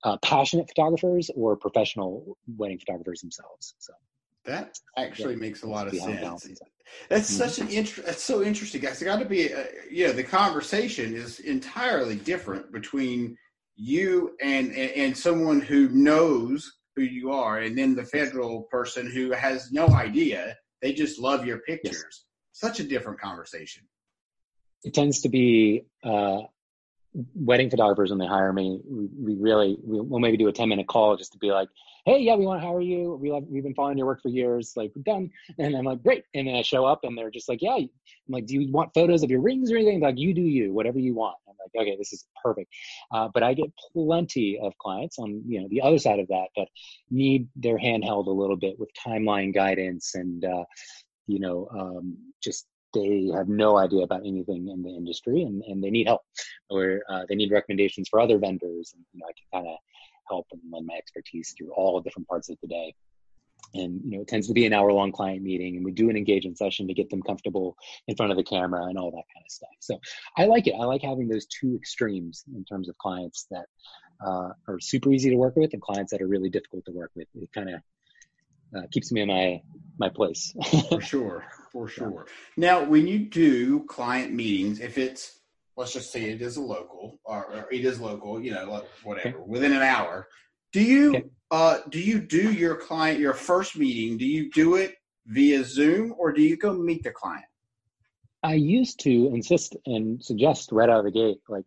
B: uh, passionate photographers or professional wedding photographers themselves. So
A: that actually yeah, makes a lot of sense. That's mm-hmm. such an interest. That's so interesting, guys. It got to be, a, you know, the conversation is entirely different between you and, and and someone who knows who you are, and then the federal person who has no idea. They just love your pictures. Yes. Such a different conversation.
B: It tends to be uh, wedding photographers when they hire me. We, we really we, will maybe do a ten minute call just to be like, hey, yeah, we want to hire you. We love, we've been following your work for years. Like, we're done. And I'm like, great. And then I show up and they're just like, yeah. I'm like, do you want photos of your rings or anything? Like, you do you, whatever you want. I'm like, okay, this is perfect. Uh, but I get plenty of clients on, you know, the other side of that that need their hand held a little bit with timeline guidance and, uh, you know, um, just they have no idea about anything in the industry and, and they need help or uh, they need recommendations for other vendors and you know i can kind of help and lend my expertise through all different parts of the day. And you know, it tends to be an hour long client meeting, and we do an engagement session to get them comfortable in front of the camera and all that kind of stuff. So I like it. I like having those two extremes in terms of clients that uh, are super easy to work with and clients that are really difficult to work with. It kind of uh, keeps me in my my place.
A: for sure, for sure. Now, when you do client meetings, if it's let's just say it is a local or, or it is local, you know, whatever, okay. within an hour. Do you okay. uh, do you do your client your first meeting? Do you do it via Zoom or do you go meet the client?
B: I used to insist and suggest right out of the gate, like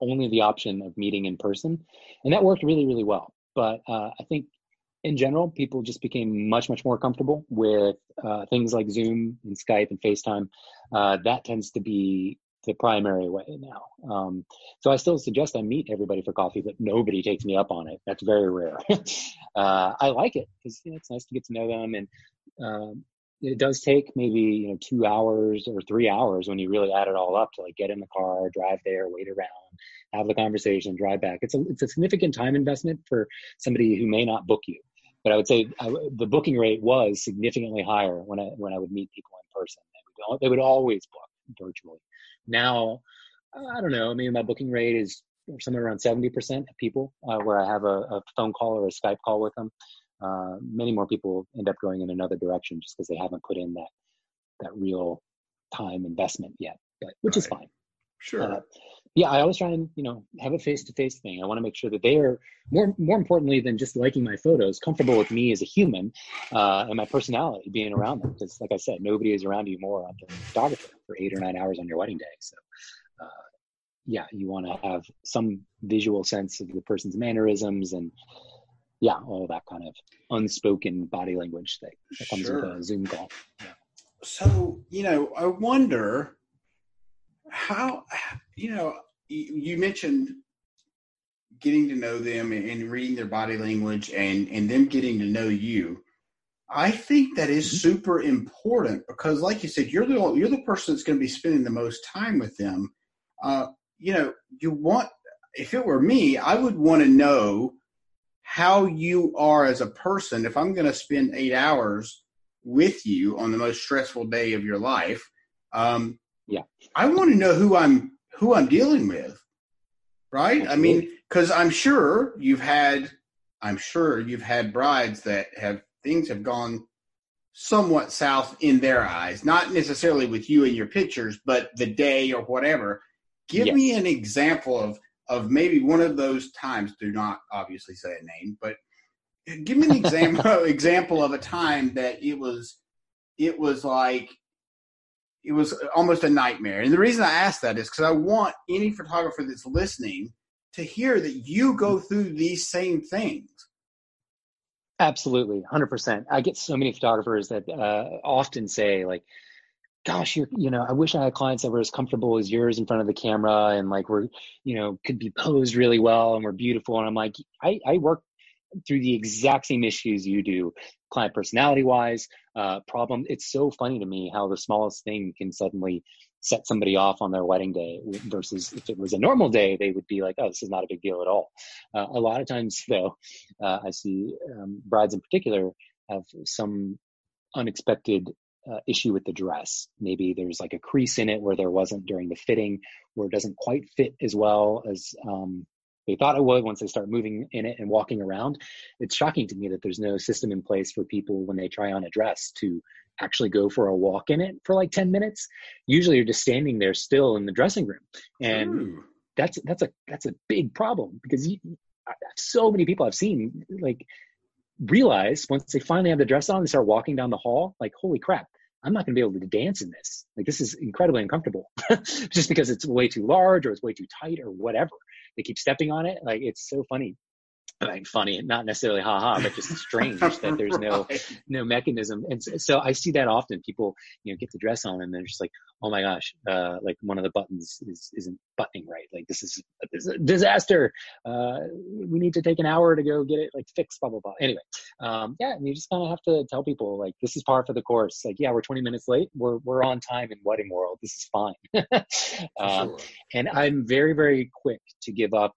B: only the option of meeting in person, and that worked really, really well. But uh, I think in general, people just became much, much more comfortable with uh, things like Zoom and Skype and FaceTime. Uh, that tends to be the primary way now. Um, so I still suggest I meet everybody for coffee, but nobody takes me up on it. That's very rare. uh, I like it because you know, it's nice to get to know them, and um, it does take maybe you know two hours or three hours when you really add it all up to like get in the car, drive there, wait around, have the conversation, drive back. It's a it's a significant time investment for somebody who may not book you. But I would say I, the booking rate was significantly higher when I when I would meet people in person. They would, they would always book virtually. Now, I don't know. I mean, my booking rate is somewhere around 70% of people uh, where I have a, a, phone call or a Skype call with them. Uh, many more people end up going in another direction just because they haven't put in that that real time investment yet, but which right. is fine.
A: Sure. Uh,
B: yeah, I always try and you know have a face to face thing. I want to make sure that they are more more importantly than just liking my photos, comfortable with me as a human uh, and my personality being around them. Because like I said, nobody is around you more than a photographer for eight or nine hours on your wedding day. So uh, yeah, you want to have some visual sense of the person's mannerisms and yeah, all that kind of unspoken body language that, that comes sure. with a Zoom call. Yeah.
A: So you know, I wonder how you know you mentioned getting to know them and reading their body language and and them getting to know you. I think that is mm-hmm. super important because like you said you're the you're the person that's going to be spending the most time with them. Uh, you know you want if it were me i would want to know how you are as a person if i'm going to spend eight hours with you on the most stressful day of your life. Um,
B: yeah.
A: I want to know who i'm who i'm dealing with right? I mean because i'm sure you've had i'm sure you've had brides that have things have gone somewhat south in their eyes not necessarily with you and your pictures but the day or whatever. Give yes. me an example of of maybe one of those times do not obviously say a name but give me an example example of a time that it was it was like it was almost a nightmare. And the reason I ask that is because I want any photographer that's listening to hear that you go through these same things.
B: Absolutely, hundred percent. I get so many photographers that uh, often say like, "Gosh, you're, you know, I wish I had clients that were as comfortable as yours in front of the camera, and like we're, you know, could be posed really well and we're beautiful." And I'm like, I, I work through the exact same issues you do client personality wise uh, problem it's so funny to me how the smallest thing can suddenly set somebody off on their wedding day versus if it was a normal day they would be like oh this is not a big deal at all uh, a lot of times though uh, i see um, brides in particular have some unexpected uh, issue with the dress. Maybe there's like a crease in it where there wasn't during the fitting, or it doesn't quite fit as well as um, they thought it would once they start moving in it and walking around. It's shocking to me that there's no system in place for people when they try on a dress to actually go for a walk in it for like 10 minutes. Usually you're just standing there still in the dressing room. And Ooh. that's that's a that's a big problem because you, so many people I've seen like realize once they finally have the dress on, they start walking down the hall, like, holy crap, I'm not going to be able to dance in this. Like, this is incredibly uncomfortable just because it's way too large or it's way too tight or whatever. They keep stepping on it. Like, it's so funny like funny, not necessarily haha, but just strange that there's right. no no mechanism. And so I see that often. People, you know, get the dress on and they're just like, oh my gosh, uh, like one of the buttons is isn't buttoning right. Like this is, this is a disaster. Uh, we need to take an hour to go get it like fixed. Blah blah blah. Anyway, um, yeah, and you just kind of have to tell people like this is par for the course. Like yeah, we're 20 minutes late. We're we're on time in wedding world. This is fine. um, sure. And I'm very very quick to give up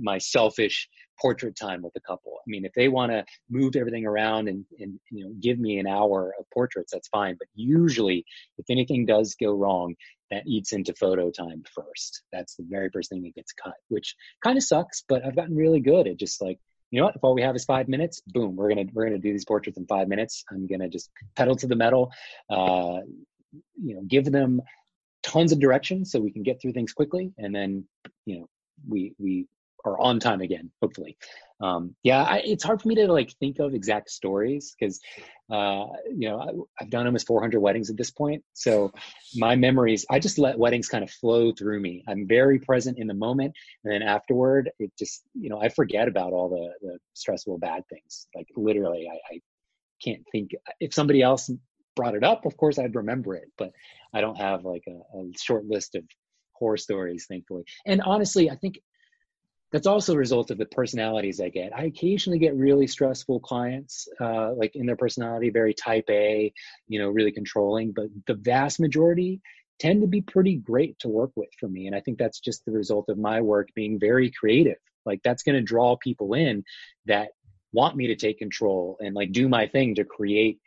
B: my selfish portrait time with the couple. I mean, if they want to move everything around and, and you know give me an hour of portraits, that's fine. But usually, if anything does go wrong, that eats into photo time first. That's the very first thing that gets cut, which kind of sucks. But I've gotten really good at just like you know what if all we have is five minutes boom we're gonna we're gonna do these portraits in five minutes i'm gonna just pedal to the metal uh, you know give them tons of directions so we can get through things quickly and then you know we we or on time again hopefully. Um, yeah I, it's hard for me to like think of exact stories because uh, you know I, have done almost 400 weddings at this point so my memories i just let weddings kind of flow through me. I'm very present in the moment and then afterward it just you know i forget about all the, the stressful bad things. Like literally I, I can't think if somebody else brought it up of course i'd remember it but i don't have like a, a short list of horror stories thankfully. And honestly i think that's also a result of the personalities I get. I occasionally get really stressful clients, uh, like in their personality, very type A, you know, really controlling, but the vast majority tend to be pretty great to work with for me. And I think that's just the result of my work being very creative. Like that's going to draw people in that want me to take control and like do my thing to create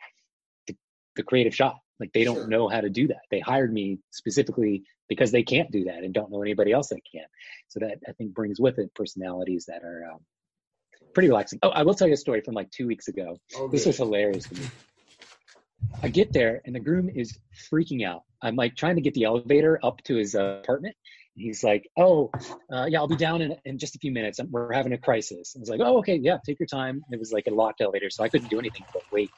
B: the, the creative shot. Like they don't sure. know how to do that. They hired me specifically because they can't do that and don't know anybody else that can. So that I think brings with it personalities that are um, pretty relaxing. Oh, I will tell you a story from like two weeks ago. Oh, this was hilarious to me. I get there and the groom is freaking out. I'm like trying to get the elevator up to his uh, apartment. He's like, "Oh, uh, yeah, I'll be down in, in just a few minutes. We're having a crisis." I was like, "Oh, okay, yeah, take your time." It was like a locked elevator, so I couldn't do anything but wait.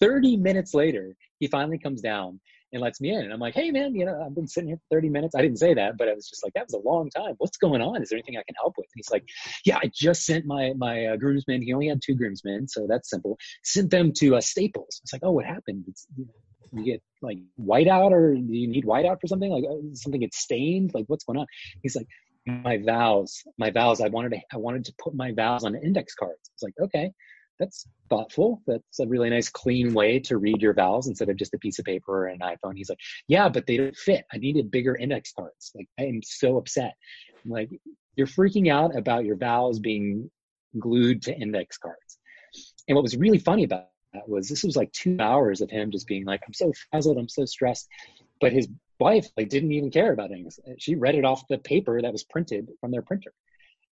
B: 30 minutes later, he finally comes down and lets me in. And I'm like, hey, man, you know, I've been sitting here for 30 minutes. I didn't say that, but I was just like, that was a long time. What's going on? Is there anything I can help with? And he's like, yeah, I just sent my my uh, groomsmen. He only had two groomsmen, so that's simple. Sent them to uh, Staples. It's like, oh, what happened? It's, you, know, you get like whiteout, or do you need whiteout for something? Like uh, something gets stained? Like what's going on? He's like, my vows, my vows. I wanted to, I wanted to put my vows on index cards. It's like, okay that's thoughtful. That's a really nice, clean way to read your vowels instead of just a piece of paper or an iPhone. He's like, yeah, but they don't fit. I needed bigger index cards. Like, I am so upset. I'm like, you're freaking out about your vowels being glued to index cards. And what was really funny about that was this was like two hours of him just being like, I'm so frazzled, I'm so stressed. But his wife like didn't even care about things. She read it off the paper that was printed from their printer.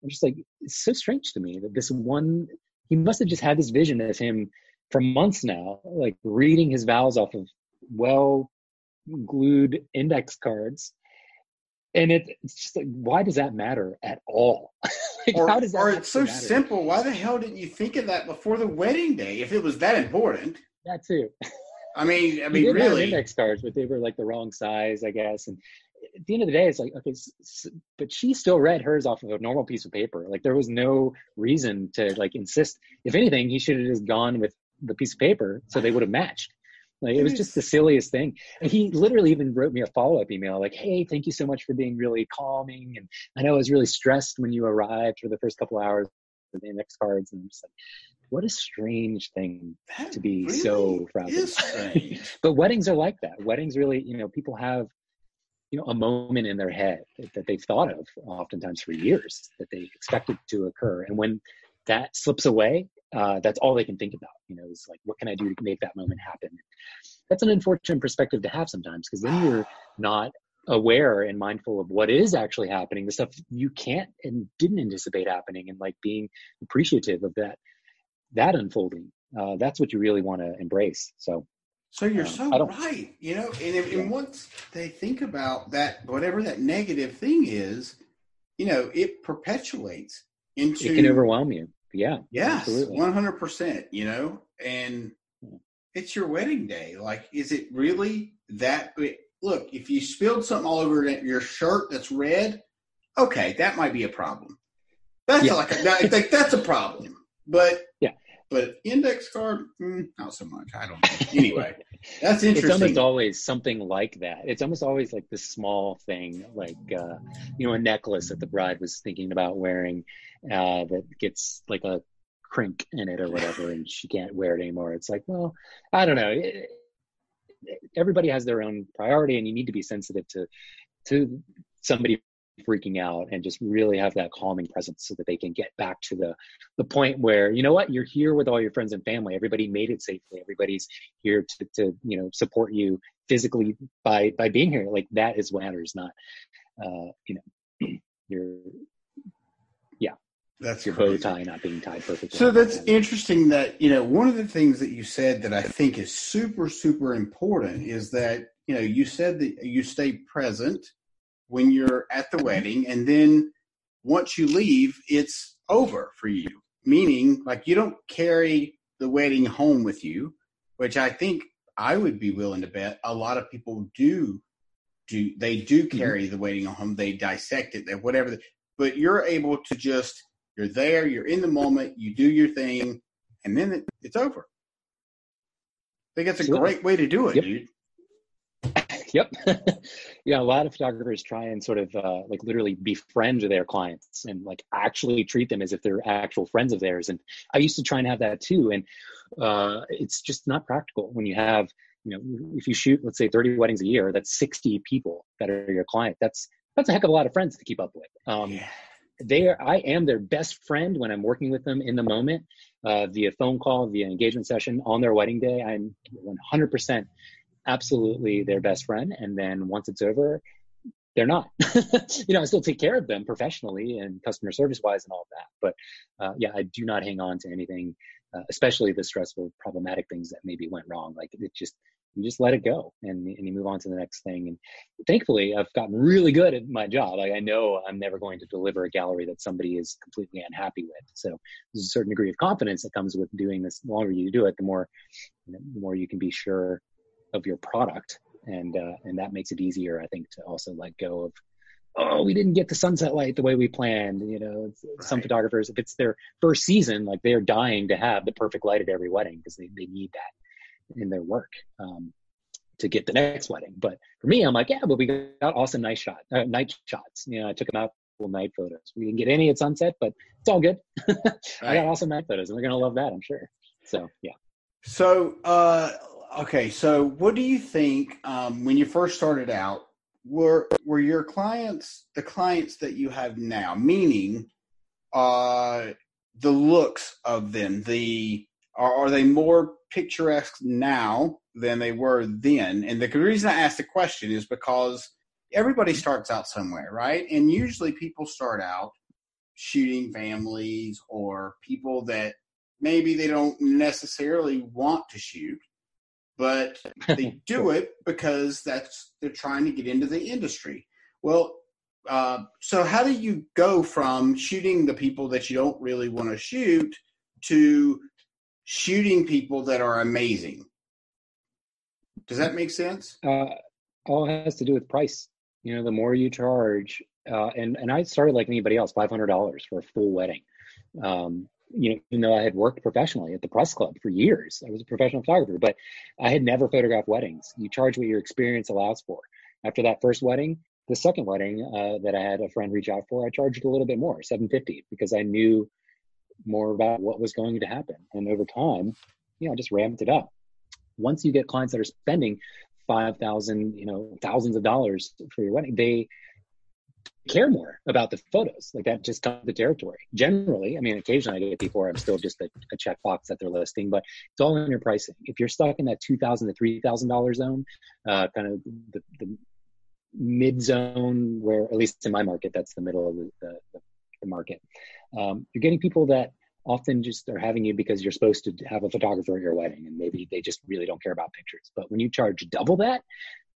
B: I'm just like, it's so strange to me that this one he must have just had this vision of him for months now, like reading his vows off of well glued index cards. And it, it's just like, why does that matter at all?
A: like, or, how does that or it's so matter? simple. Why the hell didn't you think of that before the wedding day if it was that important?
B: That too.
A: I mean, I mean, really,
B: index cards, but they were like the wrong size, I guess. And at the end of the day, it's like, okay, but she still read hers off of a normal piece of paper. Like there was no reason to like insist. If anything, he should have just gone with the piece of paper so they would have matched. Like it was just the silliest thing. And he literally even wrote me a follow up email like, "Hey, thank you so much for being really calming, and I know I was really stressed when you arrived for the first couple hours with the index cards." And I'm just like, what a strange thing that to be really so frazzled. but weddings are like that. Weddings really, you know, people have you know a moment in their head that they've thought of oftentimes for years that they expected to occur. And when that slips away uh, that's all they can think about you know is like what can i do to make that moment happen? That's an unfortunate perspective to have sometimes because then you're not aware and mindful of what is actually happening the stuff you can't and didn't anticipate happening and like being appreciative of that that unfolding. Uh, that's what you really want to embrace so
A: so you're um, so right, you know, and, if, and once they think about that, whatever that negative thing is, you know, it perpetuates into
B: it can overwhelm you. Yeah.
A: Yes, one hundred percent. You know, and it's your wedding day. Like, is it really that? Look, if you spilled something all over your shirt that's red, okay, that might be a problem. That's yeah. like a, think that's a problem. But but index card, mm, not so much. I don't know. Anyway, that's interesting.
B: It's almost always something like that. It's almost always like this small thing, like uh, you know, a necklace that the bride was thinking about wearing uh, that gets like a crink in it or whatever, and she can't wear it anymore. It's like, well, I don't know. It, everybody has their own priority, and you need to be sensitive to to somebody freaking out and just really have that calming presence so that they can get back to the the point where you know what? You're here with all your friends and family. Everybody made it safely. Everybody's here to, to you know support you physically by by being here. Like that is what matters not uh you know your yeah.
A: That's
B: your crazy. bow tie not being tied perfectly
A: so that's interesting that you know one of the things that you said that i think is super super important is that you know you said that you stay present when you're at the wedding and then once you leave it's over for you meaning like you don't carry the wedding home with you which i think i would be willing to bet a lot of people do do they do mm-hmm. carry mm-hmm. the wedding home they dissect it they whatever but you're able to just you're there you're in the moment you do your thing and then it, it's over i think that's a great way to do it yep. dude
B: Yep. yeah, a lot of photographers try and sort of uh, like literally befriend their clients and like actually treat them as if they're actual friends of theirs. And I used to try and have that too. And uh, it's just not practical when you have, you know, if you shoot, let's say 30 weddings a year, that's 60 people that are your client. That's that's a heck of a lot of friends to keep up with. Um, yeah. They are, I am their best friend when I'm working with them in the moment, uh, via phone call, via engagement session on their wedding day. I'm 100% absolutely their best friend. And then once it's over, they're not. you know, I still take care of them professionally and customer service wise and all of that. But uh, yeah, I do not hang on to anything, uh, especially the stressful, problematic things that maybe went wrong. Like it just, you just let it go and, and you move on to the next thing. And thankfully, I've gotten really good at my job. Like I know I'm never going to deliver a gallery that somebody is completely unhappy with. So there's a certain degree of confidence that comes with doing this. The longer you do it, the more, you know, the more you can be sure of your product. And uh, and that makes it easier i think to also let go of oh we didn't get the sunset light the way we planned. You know right. some photographers if it's their first season like they're dying to have the perfect light at every wedding because they, they need that in their work um, to get the next wedding. But for me i'm like yeah but we got awesome night shot uh, night shots. You know i took them out night photos. We didn't get any at sunset but it's all good. Right. i got awesome night photos and they're gonna love that i'm sure. So yeah.
A: So uh okay, so what do you think um, when you first started out? Were were your clients the clients that you have now? Meaning, uh, the looks of them. The are, are they more picturesque now than they were then? And the reason I ask the question is because everybody starts out somewhere, right? And usually people start out shooting families or people that maybe they don't necessarily want to shoot but they do it because that's they're trying to get into the industry. Well, uh, so how do you go from shooting the people that you don't really want to shoot to shooting people that are amazing? Does that make sense?
B: Uh, all it has to do with price. You know, the more you charge, uh, and and I started like anybody else, five hundred dollars for a full wedding. Um, you know, even though I had worked professionally at the press club for years, I was a professional photographer, but I had never photographed weddings. You charge what your experience allows for. After that first wedding, the second wedding uh, that I had a friend reach out for, I charged a little bit more, 750, because I knew more about what was going to happen. And over time, you know, I just ramped it up. Once you get clients that are spending 5,000, you know, thousands of dollars for your wedding, they care more about the photos. Like that just comes the territory. Generally, I mean, occasionally I get people where I'm still just a, a checkbox that they're listing, but it's all in your pricing. If you're stuck in that two thousand to three thousand dollar zone, uh, kind of the, the mid zone, where at least in my market, that's the middle of the, the, the market. Um, you're getting people that often just are having you because you're supposed to have a photographer at your wedding and maybe they just really don't care about pictures. But when you charge double that,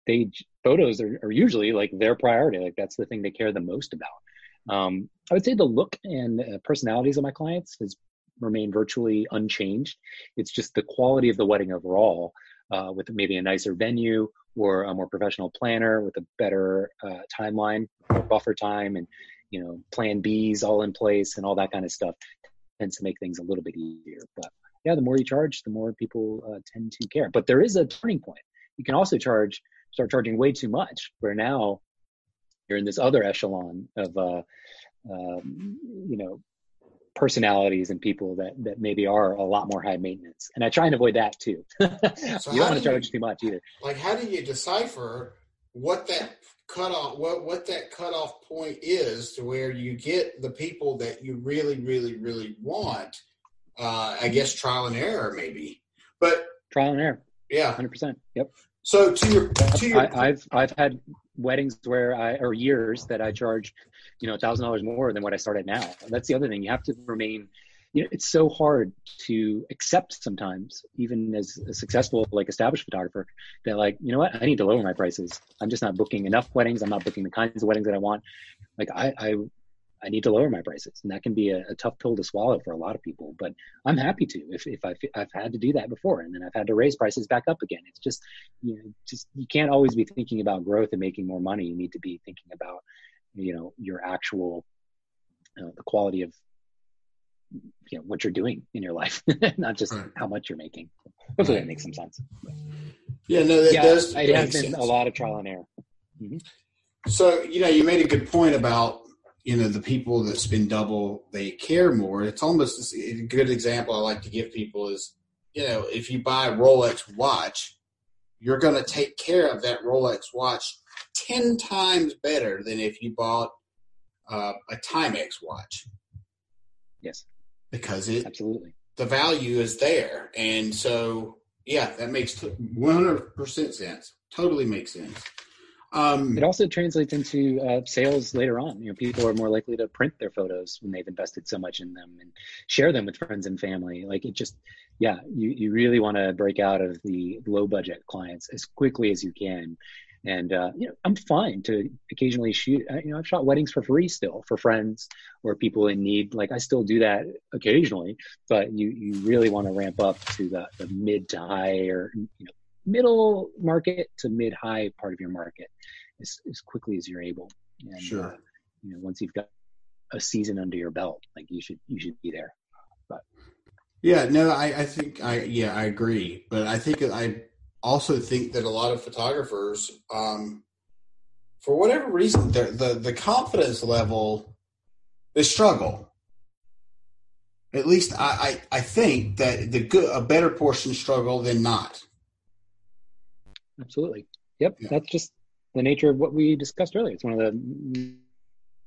B: they photos are, are, usually like their priority like that's the thing they care the most about Um, I would say the look and uh, personalities of my clients has remained virtually unchanged. It's just the quality of the wedding overall, uh, with maybe a nicer venue or a more professional planner with a better uh, timeline, buffer time, and you know plan Bs all in place and all that kind of stuff tends to make things a little bit easier. But yeah, the more you charge, the more people uh, tend to care. But there is a turning point. You can also charge, start charging way too much, where now you're in this other echelon of, uh, um, you know, personalities and people that that maybe are a lot more high maintenance. And I try and avoid that too. so you don't want to charge you, too much either.
A: Like, how do you decipher what that cutoff what what that cutoff point is to where you get the people that you really really really want? Uh, I guess trial and error maybe, but
B: trial and error.
A: Yeah,
B: hundred percent. Yep.
A: So to your to your,
B: I, have I've had weddings where I or years that I charge, you know, thousand dollars more than what I started now. That's the other thing. You have to remain. You know, it's so hard to accept sometimes, even as a successful, like established photographer, that like, you know what, I need to lower my prices. I'm just not booking enough weddings. I'm not booking the kinds of weddings that I want. Like I, I I need to lower my prices, and that can be a, a, tough pill to swallow for a lot of people. But I'm happy to if if I've, I've had to do that before, and then I've had to raise prices back up again. It's just you know just you can't always be thinking about growth and making more money. You need to be thinking about you know your actual uh, the quality of you know what you're doing in your life, not just right. how much you're making. Hopefully right. that makes some sense.
A: Yeah, no, that
B: yeah,
A: does.
B: It has been sense. a lot of trial and error.
A: Mm-hmm. So you know, you made a good point about you know the people that spend double they care more. It's almost a good example i like to give people is you know if you buy a rolex watch you're going to take care of that rolex watch 10 times better than if you bought uh, a timex watch.
B: Yes.
A: Because it
B: absolutely.
A: the value is there. And so yeah that makes 100% sense. Totally makes sense
B: um, it also translates into uh, sales later on. You know, people are more likely to print their photos when they've invested so much in them and share them with friends and family. Like it just, yeah, you, you really want to break out of the low budget clients as quickly as you can. And uh, you know, I'm fine to occasionally shoot. You know, I've shot weddings for free still for friends or people in need. Like I still do that occasionally, but you you really want to ramp up to the, the mid to higher you know middle market to mid high part of your market as, as quickly as you're able.
A: And, sure. Uh,
B: you know, once you've got a season under your belt, like you should you should be there. But
A: yeah, no, I, I think I yeah I agree, but I think I also think that a lot of photographers, um, for whatever reason, the the, confidence level, they struggle. At least I, I, I think that the good a better portion struggle than not.
B: Absolutely. Yep. Yeah. That's just the nature of what we discussed earlier. It's one of the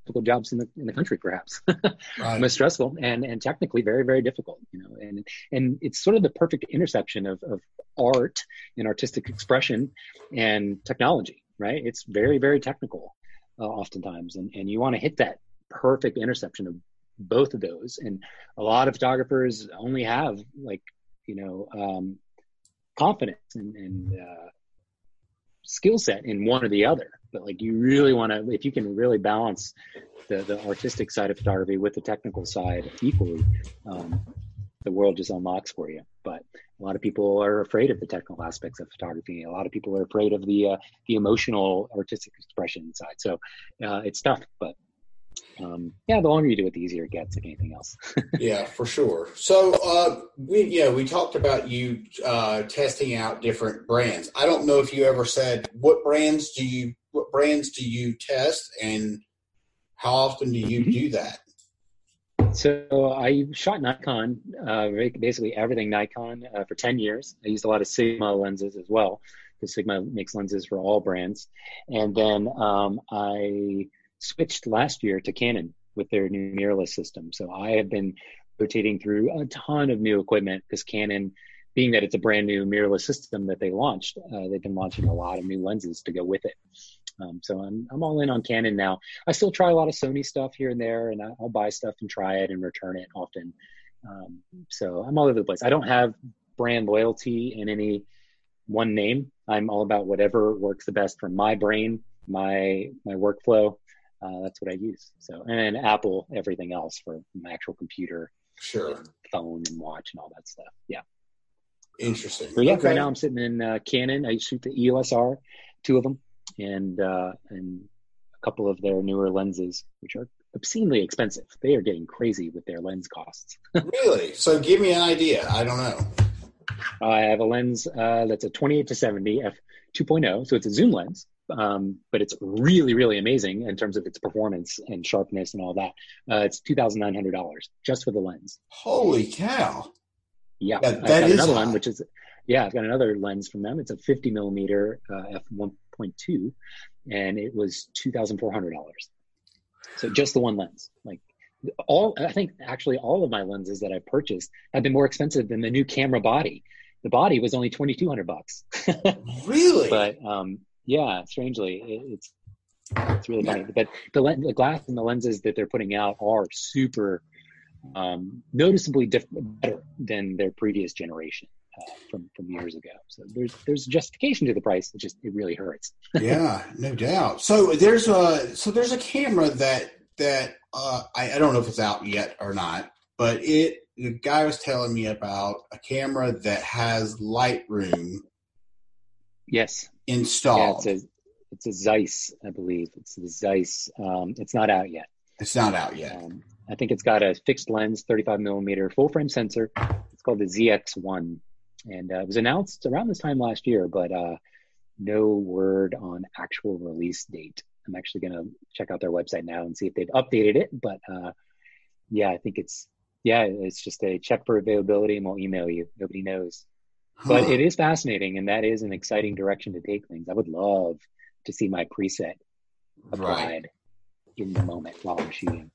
B: difficult jobs in the in the country, perhaps right. most stressful and and technically very very difficult. You know, and and it's sort of the perfect intersection of of art and artistic expression and technology. Right? It's very very technical, uh, oftentimes, and and you want to hit that perfect intersection of both of those. And a lot of photographers only have like you know um, confidence and, and uh, skill set in one or the other. But like you really want to, if you can really balance the, the artistic side of photography with the technical side equally, um, the world just unlocks for you. But a lot of people are afraid of the technical aspects of photography. A lot of people are afraid of the uh, the emotional artistic expression side. So uh, it's tough, but um, yeah, the longer you do it, the easier it gets, like anything else.
A: yeah, for sure. So uh, we yeah we talked about you uh, testing out different brands. I don't know if you ever said what brands do you what brands do you test and how often do you mm-hmm. do that?
B: So I shot Nikon, uh, basically everything Nikon uh, for 10 years. I used a lot of Sigma lenses as well because Sigma makes lenses for all brands. And then um, I switched last year to Canon with their new mirrorless system. So I have been rotating through a ton of new equipment because Canon, being that it's a brand new mirrorless system that they launched, uh, they've been launching a lot of new lenses to go with it. Um, so I'm I'm all in on Canon now. I still try a lot of Sony stuff here and there, and I'll buy stuff and try it and return it often. Um, so I'm all over the place. I don't have brand loyalty in any one name. I'm all about whatever works the best for my brain, my my workflow, uh, that's what I use. So, and then Apple, everything else for my actual computer,
A: Sure.
B: phone, and watch, and all that stuff. Yeah.
A: Interesting.
B: Yeah,
A: Okay.
B: right now I'm sitting in uh, Canon. I shoot the EOS R, two of them, and uh, and a couple of their newer lenses, which are obscenely expensive. They are getting crazy with their lens costs.
A: really? So give me an idea. I don't know.
B: I have a lens uh, that's a 28 to 70 f 2.0, so it's a zoom lens, um, but it's really, really amazing in terms of its performance and sharpness and all that. Uh, it's $2,900 just for the lens.
A: Holy cow.
B: Yeah,
A: Yeah,
B: I've
A: that
B: got
A: is
B: another
A: high.
B: one, which is yeah, I've got another lens from them. It's a 50 millimeter uh, f 1.2, and it was $2,400. So just the one lens, like all, I think actually all of my lenses that I've purchased have been more expensive than the new camera body. The body was only 2,200 bucks.
A: Really?
B: but um, yeah, strangely, it, it's it's really funny. But the, the glass and the lenses that they're putting out are super um, noticeably diff- better than their previous generation uh, from from years ago. So there's there's justification to the price. It just it really hurts.
A: yeah, no doubt. So there's a so there's a camera that that uh, I, I don't know if it's out yet or not, but it the guy was telling me about a camera that has Lightroom
B: Yes, yeah,
A: installed.
B: it's a it's a Zeiss, I believe. It's the Zeiss. Um, it's not out yet.
A: it's not out yet.
B: Um, I think it's got a fixed lens, 35 millimeter full frame sensor. It's called the ZX1, and uh, it was announced around this time last year, but uh, no word on actual release date. I'm actually going to check out their website now and see if they've updated it. But uh, yeah, I think it's yeah, it's just a check for availability, and we'll email you. Nobody knows, but it is fascinating, and that is an exciting direction to take things. I would love to see my preset applied
A: right.
B: in the moment while I'm shooting.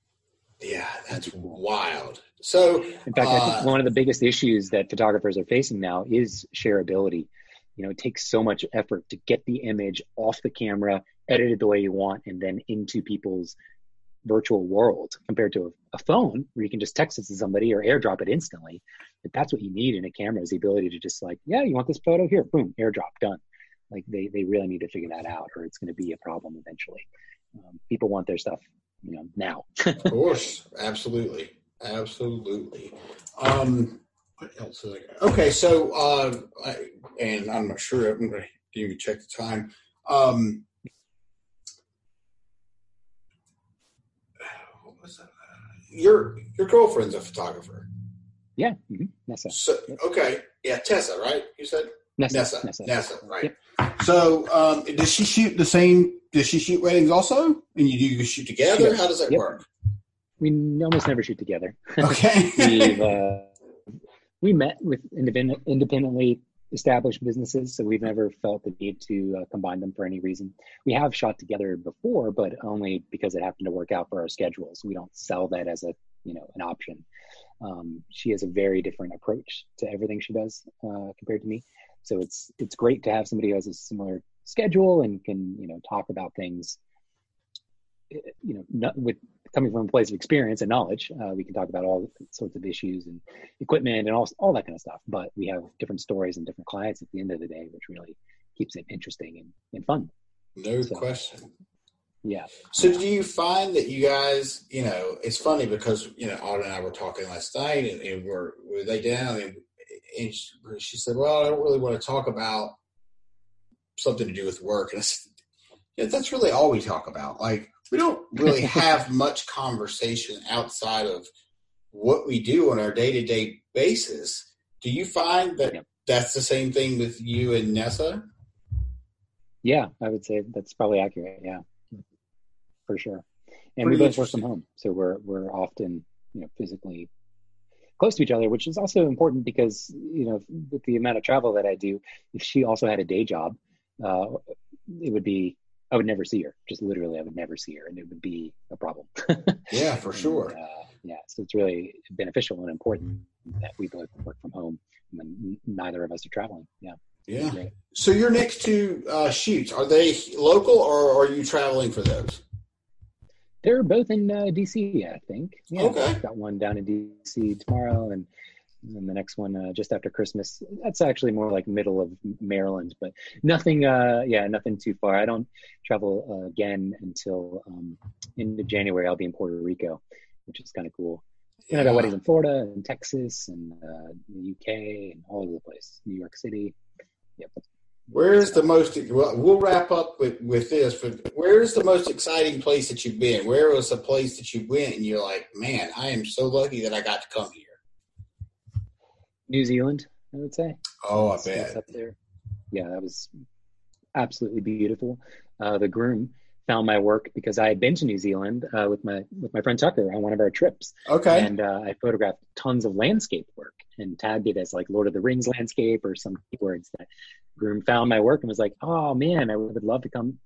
A: Yeah, that's wild. So
B: In fact, I
A: Uh,
B: think one of the biggest issues that photographers are facing now is shareability. You know, it takes so much effort to get the image off the camera, edited the way you want, and then into people's virtual world compared to a, a phone where you can just text it to somebody or airdrop it instantly. But that's what you need in a camera is the ability to just like, yeah, you want this photo here, boom, airdrop, done. Like they, they really need to figure that out or it's going to be a problem eventually. Um, people want their stuff, you know, now.
A: of course, absolutely, absolutely. Um, what else? Is I got? Okay, so uh, I, and I'm not sure. I'm going to even check the time. Um, what was that? Your your girlfriend's a photographer.
B: yeah. hmm Nessa.
A: So okay, yeah, Tessa, right? You said
B: Nessa.
A: Nessa.
B: Nessa.
A: Nessa, right?
B: Yep.
A: So, um, does she shoot the same? Does she shoot weddings also? And you do you shoot together?
B: Yes.
A: How does that
B: Yep.
A: work?
B: We almost never shoot together.
A: Okay.
B: We've uh, we met with independent, independently established businesses, so we've never felt the need to uh, combine them for any reason. We have shot together before, but only because it happened to work out for our schedules. We don't sell that as a you know an option. Um, she has a very different approach to everything she does uh, compared to me, so it's it's great to have somebody who has a similar schedule and can you know talk about things eh, you know not with coming from a place of experience and knowledge uh, we can talk about all sorts of issues and equipment and all, all that kind of stuff but we have different stories and different clients at the end of the day which really keeps it interesting and, and fun
A: no
B: So-
A: question.
B: yeah
A: So do you find that you guys, you know, it's funny because you know, Autumn and I were talking last night, and, and we're we lay down, and, and she, she said, "Well, I don't really want to talk about something to do with work." And I said, "Yeah, that's really all we talk about. Like, we don't really have much conversation outside of what we do on our day to day basis." Do you find that
B: Yep.
A: that's the same thing with you and Nessa?
B: yeah i would say that's probably accurate yeah for sure and
A: Pretty
B: we both work from home so we're we're often you know physically close to each other which is also important because you know with the amount of travel that i do if she also had a day job uh, it would be i would never see her just literally i would never see her and it would be a problem
A: Yeah, for
B: And,
A: sure.
B: uh, yeah so it's really beneficial and important that we both work from home when neither of us are traveling yeah
A: Yeah. So your next two uh, shoots are they local or are you traveling for those?
B: They're both in uh, DC, I think. Yeah,
A: Okay.
B: I've got one down in DC tomorrow, and and the next one uh, just after Christmas. That's actually more like middle of Maryland, but nothing. Uh, yeah, nothing too far. I don't travel uh, again until um, into January. I'll be in Puerto Rico, which is kind of cool. And I got weddings in Florida and Texas and uh, the UK and all over the place. New York City. Yep.
A: Where's the most? Well, we'll wrap up with with this. But where's the most exciting place that you've been? Where was the place that you went and you're like, man, I am so lucky that I got to come here.
B: New Zealand, I would say.
A: Oh, I bet.
B: Up there. Yeah, that was absolutely beautiful. Uh, the groom found my work because I had been to New Zealand uh, with my with my friend Tucker on one of our trips.
A: Okay.
B: And uh, I photographed tons of landscape work and tagged it as like Lord of the Rings landscape or some keywords that groom found my work and was like, "Oh man, I would love to come.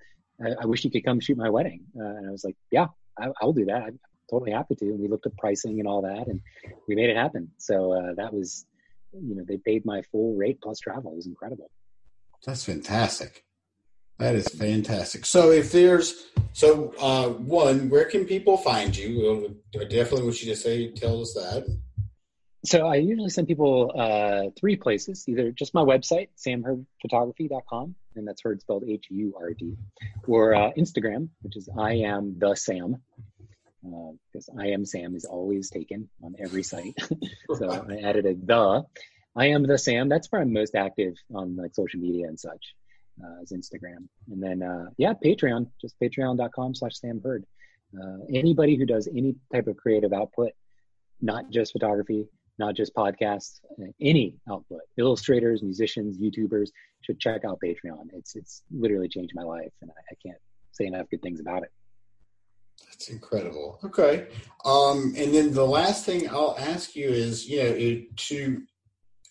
B: I, I wish you could come shoot my wedding." Uh, and I was like, "Yeah, I, will do that. I'm totally happy to." And we looked at pricing and all that, and we made it happen. So uh, that was you know, they paid my full rate plus travel. It was incredible.
A: That's fantastic. That is fantastic. So if there's so uh, one, where can people find you? I definitely want you to say tell us that.
B: So I usually send people uh, three places: either just my website, samhurdphotography.com, and that's Hurd spelled H-U-R-D, or uh, Instagram, which is I am the Sam, because uh, I am Sam is always taken on every site. so I added a the. I am the Sam. That's where I'm most active on like social media and such, uh, as Instagram. And then uh, yeah, Patreon, just patreon.com slash Sam Hurd. Uh, anybody who does any type of creative output, not just photography, not just podcasts, uh, any output, illustrators, musicians, YouTubers should check out Patreon. It's it's literally changed my life, and I, I can't say enough good things about it.
A: That's incredible. Okay. Um, and then the last thing I'll ask you is, you know, to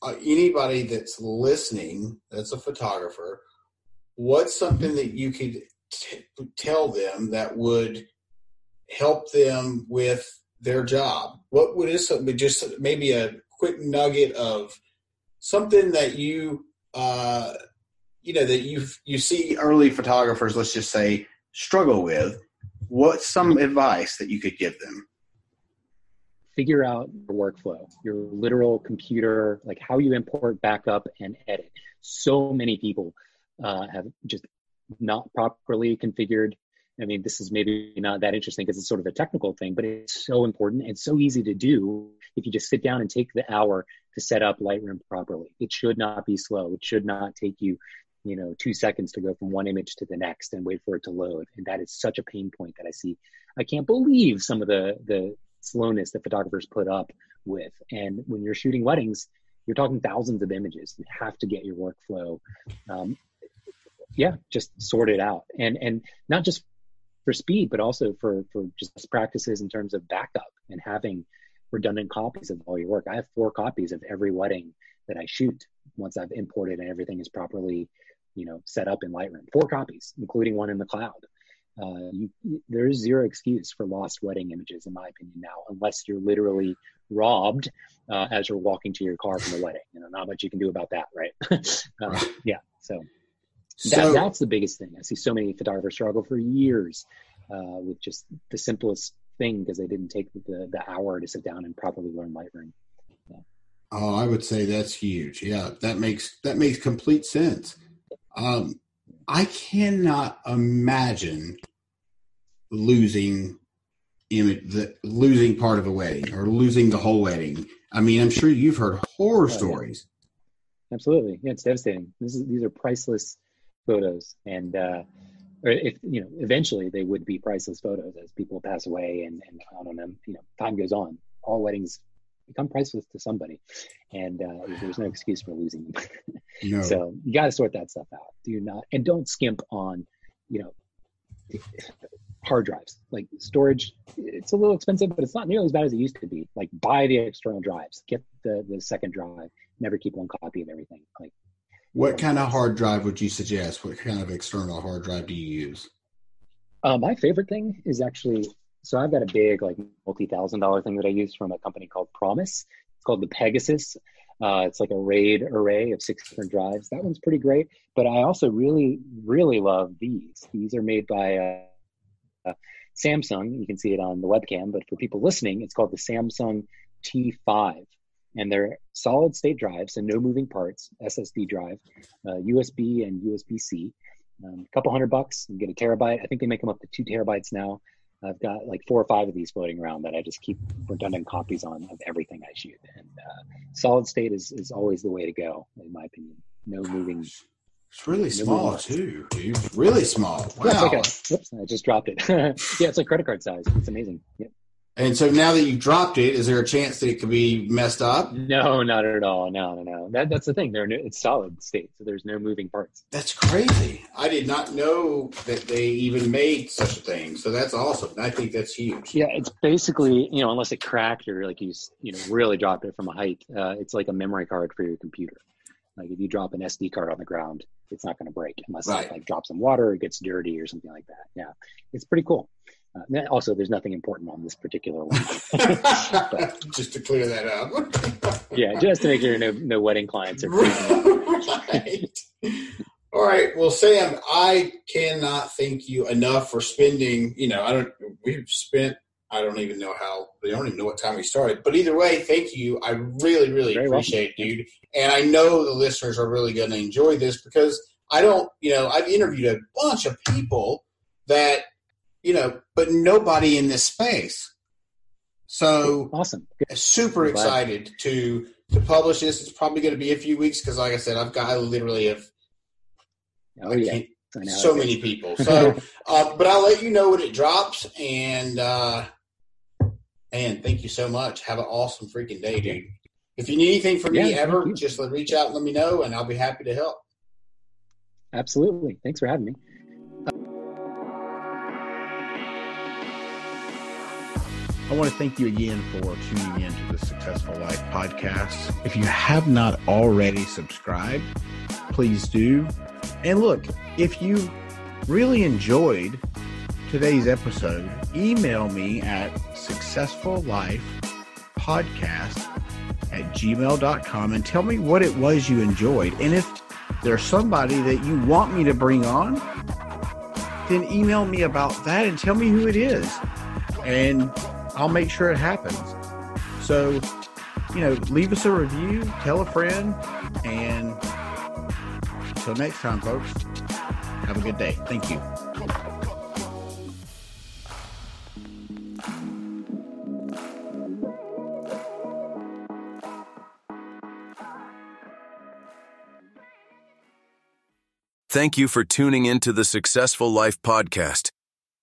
A: uh, anybody that's listening, that's a photographer, what's something that you could t- tell them that would help them with their job? What would is something just maybe a quick nugget of something that you uh, you know that you you see early photographers, let's just say, struggle with what's some advice that you could give them?
B: Figure out your workflow, your literal computer, like how you import, backup, and edit. So many people uh, have just not properly configured. I mean, this is maybe not that interesting because it's sort of a technical thing, but it's so important and so easy to do if you just sit down and take the hour to set up Lightroom properly. It should not be slow. It should not take you you know two seconds to go from one image to the next and wait for it to load. And that is such a pain point that i see. I can't believe some of the the slowness that photographers put up with. And when you're shooting weddings you're talking thousands of images. You have to get your workflow um, yeah just sort it out. And and not just for speed but also for for just practices in terms of backup and having redundant copies of all your work. I have four copies of every wedding that i shoot once i've imported and everything is properly you know set up in Lightroom. Four copies, including one in the cloud. Uh, you, there is zero excuse for lost wedding images, in my opinion, now, unless you're literally robbed uh, as you're walking to your car from the wedding. You know, not much you can do about that, right? uh, yeah. So, so that, that's the biggest thing. I see so many photographers struggle for years uh, with just the simplest thing because they didn't take the, the hour to sit down and properly learn Lightroom.
A: Yeah. Oh, I would say that's huge. Yeah, that makes that makes complete sense. Um, I cannot imagine losing image, the, losing part of a wedding or losing the whole wedding. I mean, I'm sure you've heard horror oh, stories.
B: Yeah. Absolutely, yeah, it's devastating. This is these are priceless photos, and uh, or if you know, eventually they would be priceless photos as people pass away and and I don't know, you know, time goes on. All weddings become priceless to somebody, and uh, there's no excuse for losing them. no. So you got to sort that stuff out. Do not and don't skimp on, you know, hard drives. Like storage, it's a little expensive, but it's not nearly as bad as it used to be. Like buy the external drives, get the the second drive. Never keep one copy of everything. Like,
A: what kind of hard drive would you suggest? What kind of external hard drive do you use?
B: Uh, my favorite thing is actually so I've got a big like multi-thousand dollar thing that I use from a company called Promise. It's called the Pegasus. Uh, it's like a RAID array of six different drives. That one's pretty great. But I also really, really love these. These are made by uh, uh, Samsung. You can see it on the webcam. But for people listening, it's called the Samsung T5. and they're solid state drives, so no moving parts, SSD drive, uh, USB and USB C. Um, a couple hundred bucks, you get a terabyte. I think they make them up to two terabytes now. I've got like four or five of these floating around that I just keep redundant copies on of everything I shoot. And uh, solid state is, is always the way to go, in my opinion. No moving.
A: It's really small too, dude. Really small. Wow.
B: Yeah, like a, whoops, I just dropped it. yeah, it's like credit card size. It's amazing. Yep.
A: And so now that you dropped it, is there a chance that it could be messed up?
B: No, not at all. No, no, no. That, that's the thing. They're it's solid state, so there's no moving parts.
A: That's crazy. I did not know that they even made such a thing. So that's awesome. I think that's huge.
B: Yeah, it's basically you know unless it cracked or like you you know really dropped it from a height, uh, it's like a memory card for your computer. Like if you drop an SD card on the ground, it's not going to break unless right. it like drops in water, it gets dirty or something like that. Yeah, it's pretty cool. Uh, also, there's nothing important on this particular one.
A: but, just to clear that up.
B: yeah, just to make sure no, no wedding clients are.
A: right. All right. Well, Sam, I cannot thank you enough for spending. You know, I don't. We've spent. I don't even know how. I don't even know what time we started. But either way, thank you. I really, really Very appreciate welcome. it, dude. And I know the listeners are really going to enjoy this because I don't. You know, I've interviewed a bunch of people that you know, but nobody in this space. So
B: awesome!
A: Good. Super excited to to publish this. It's probably going to be a few weeks because, like I said, I've got I literally have.
B: Oh yeah.
A: So many people. So, uh, but I'll let you know when it drops. And uh, and thank you so much. Have an awesome freaking day, dude. If you need anything from yeah, me ever, just reach out and let me know, and I'll be happy to help.
B: Absolutely. Thanks for having me.
A: I want to thank you again for tuning in to the Successful Life podcast. If you have not already subscribed, please do. And look, if you really enjoyed today's episode, email me at successfullifepodcast at gmail.com and tell me what it was you enjoyed. And if there's somebody that you want me to bring on, then email me about that and tell me who it is. And I'll make sure it happens. So, you know, leave us a review, tell a friend, and until next time, folks, have a good day. Thank you.
D: Thank you for tuning into the Successful Life Podcast.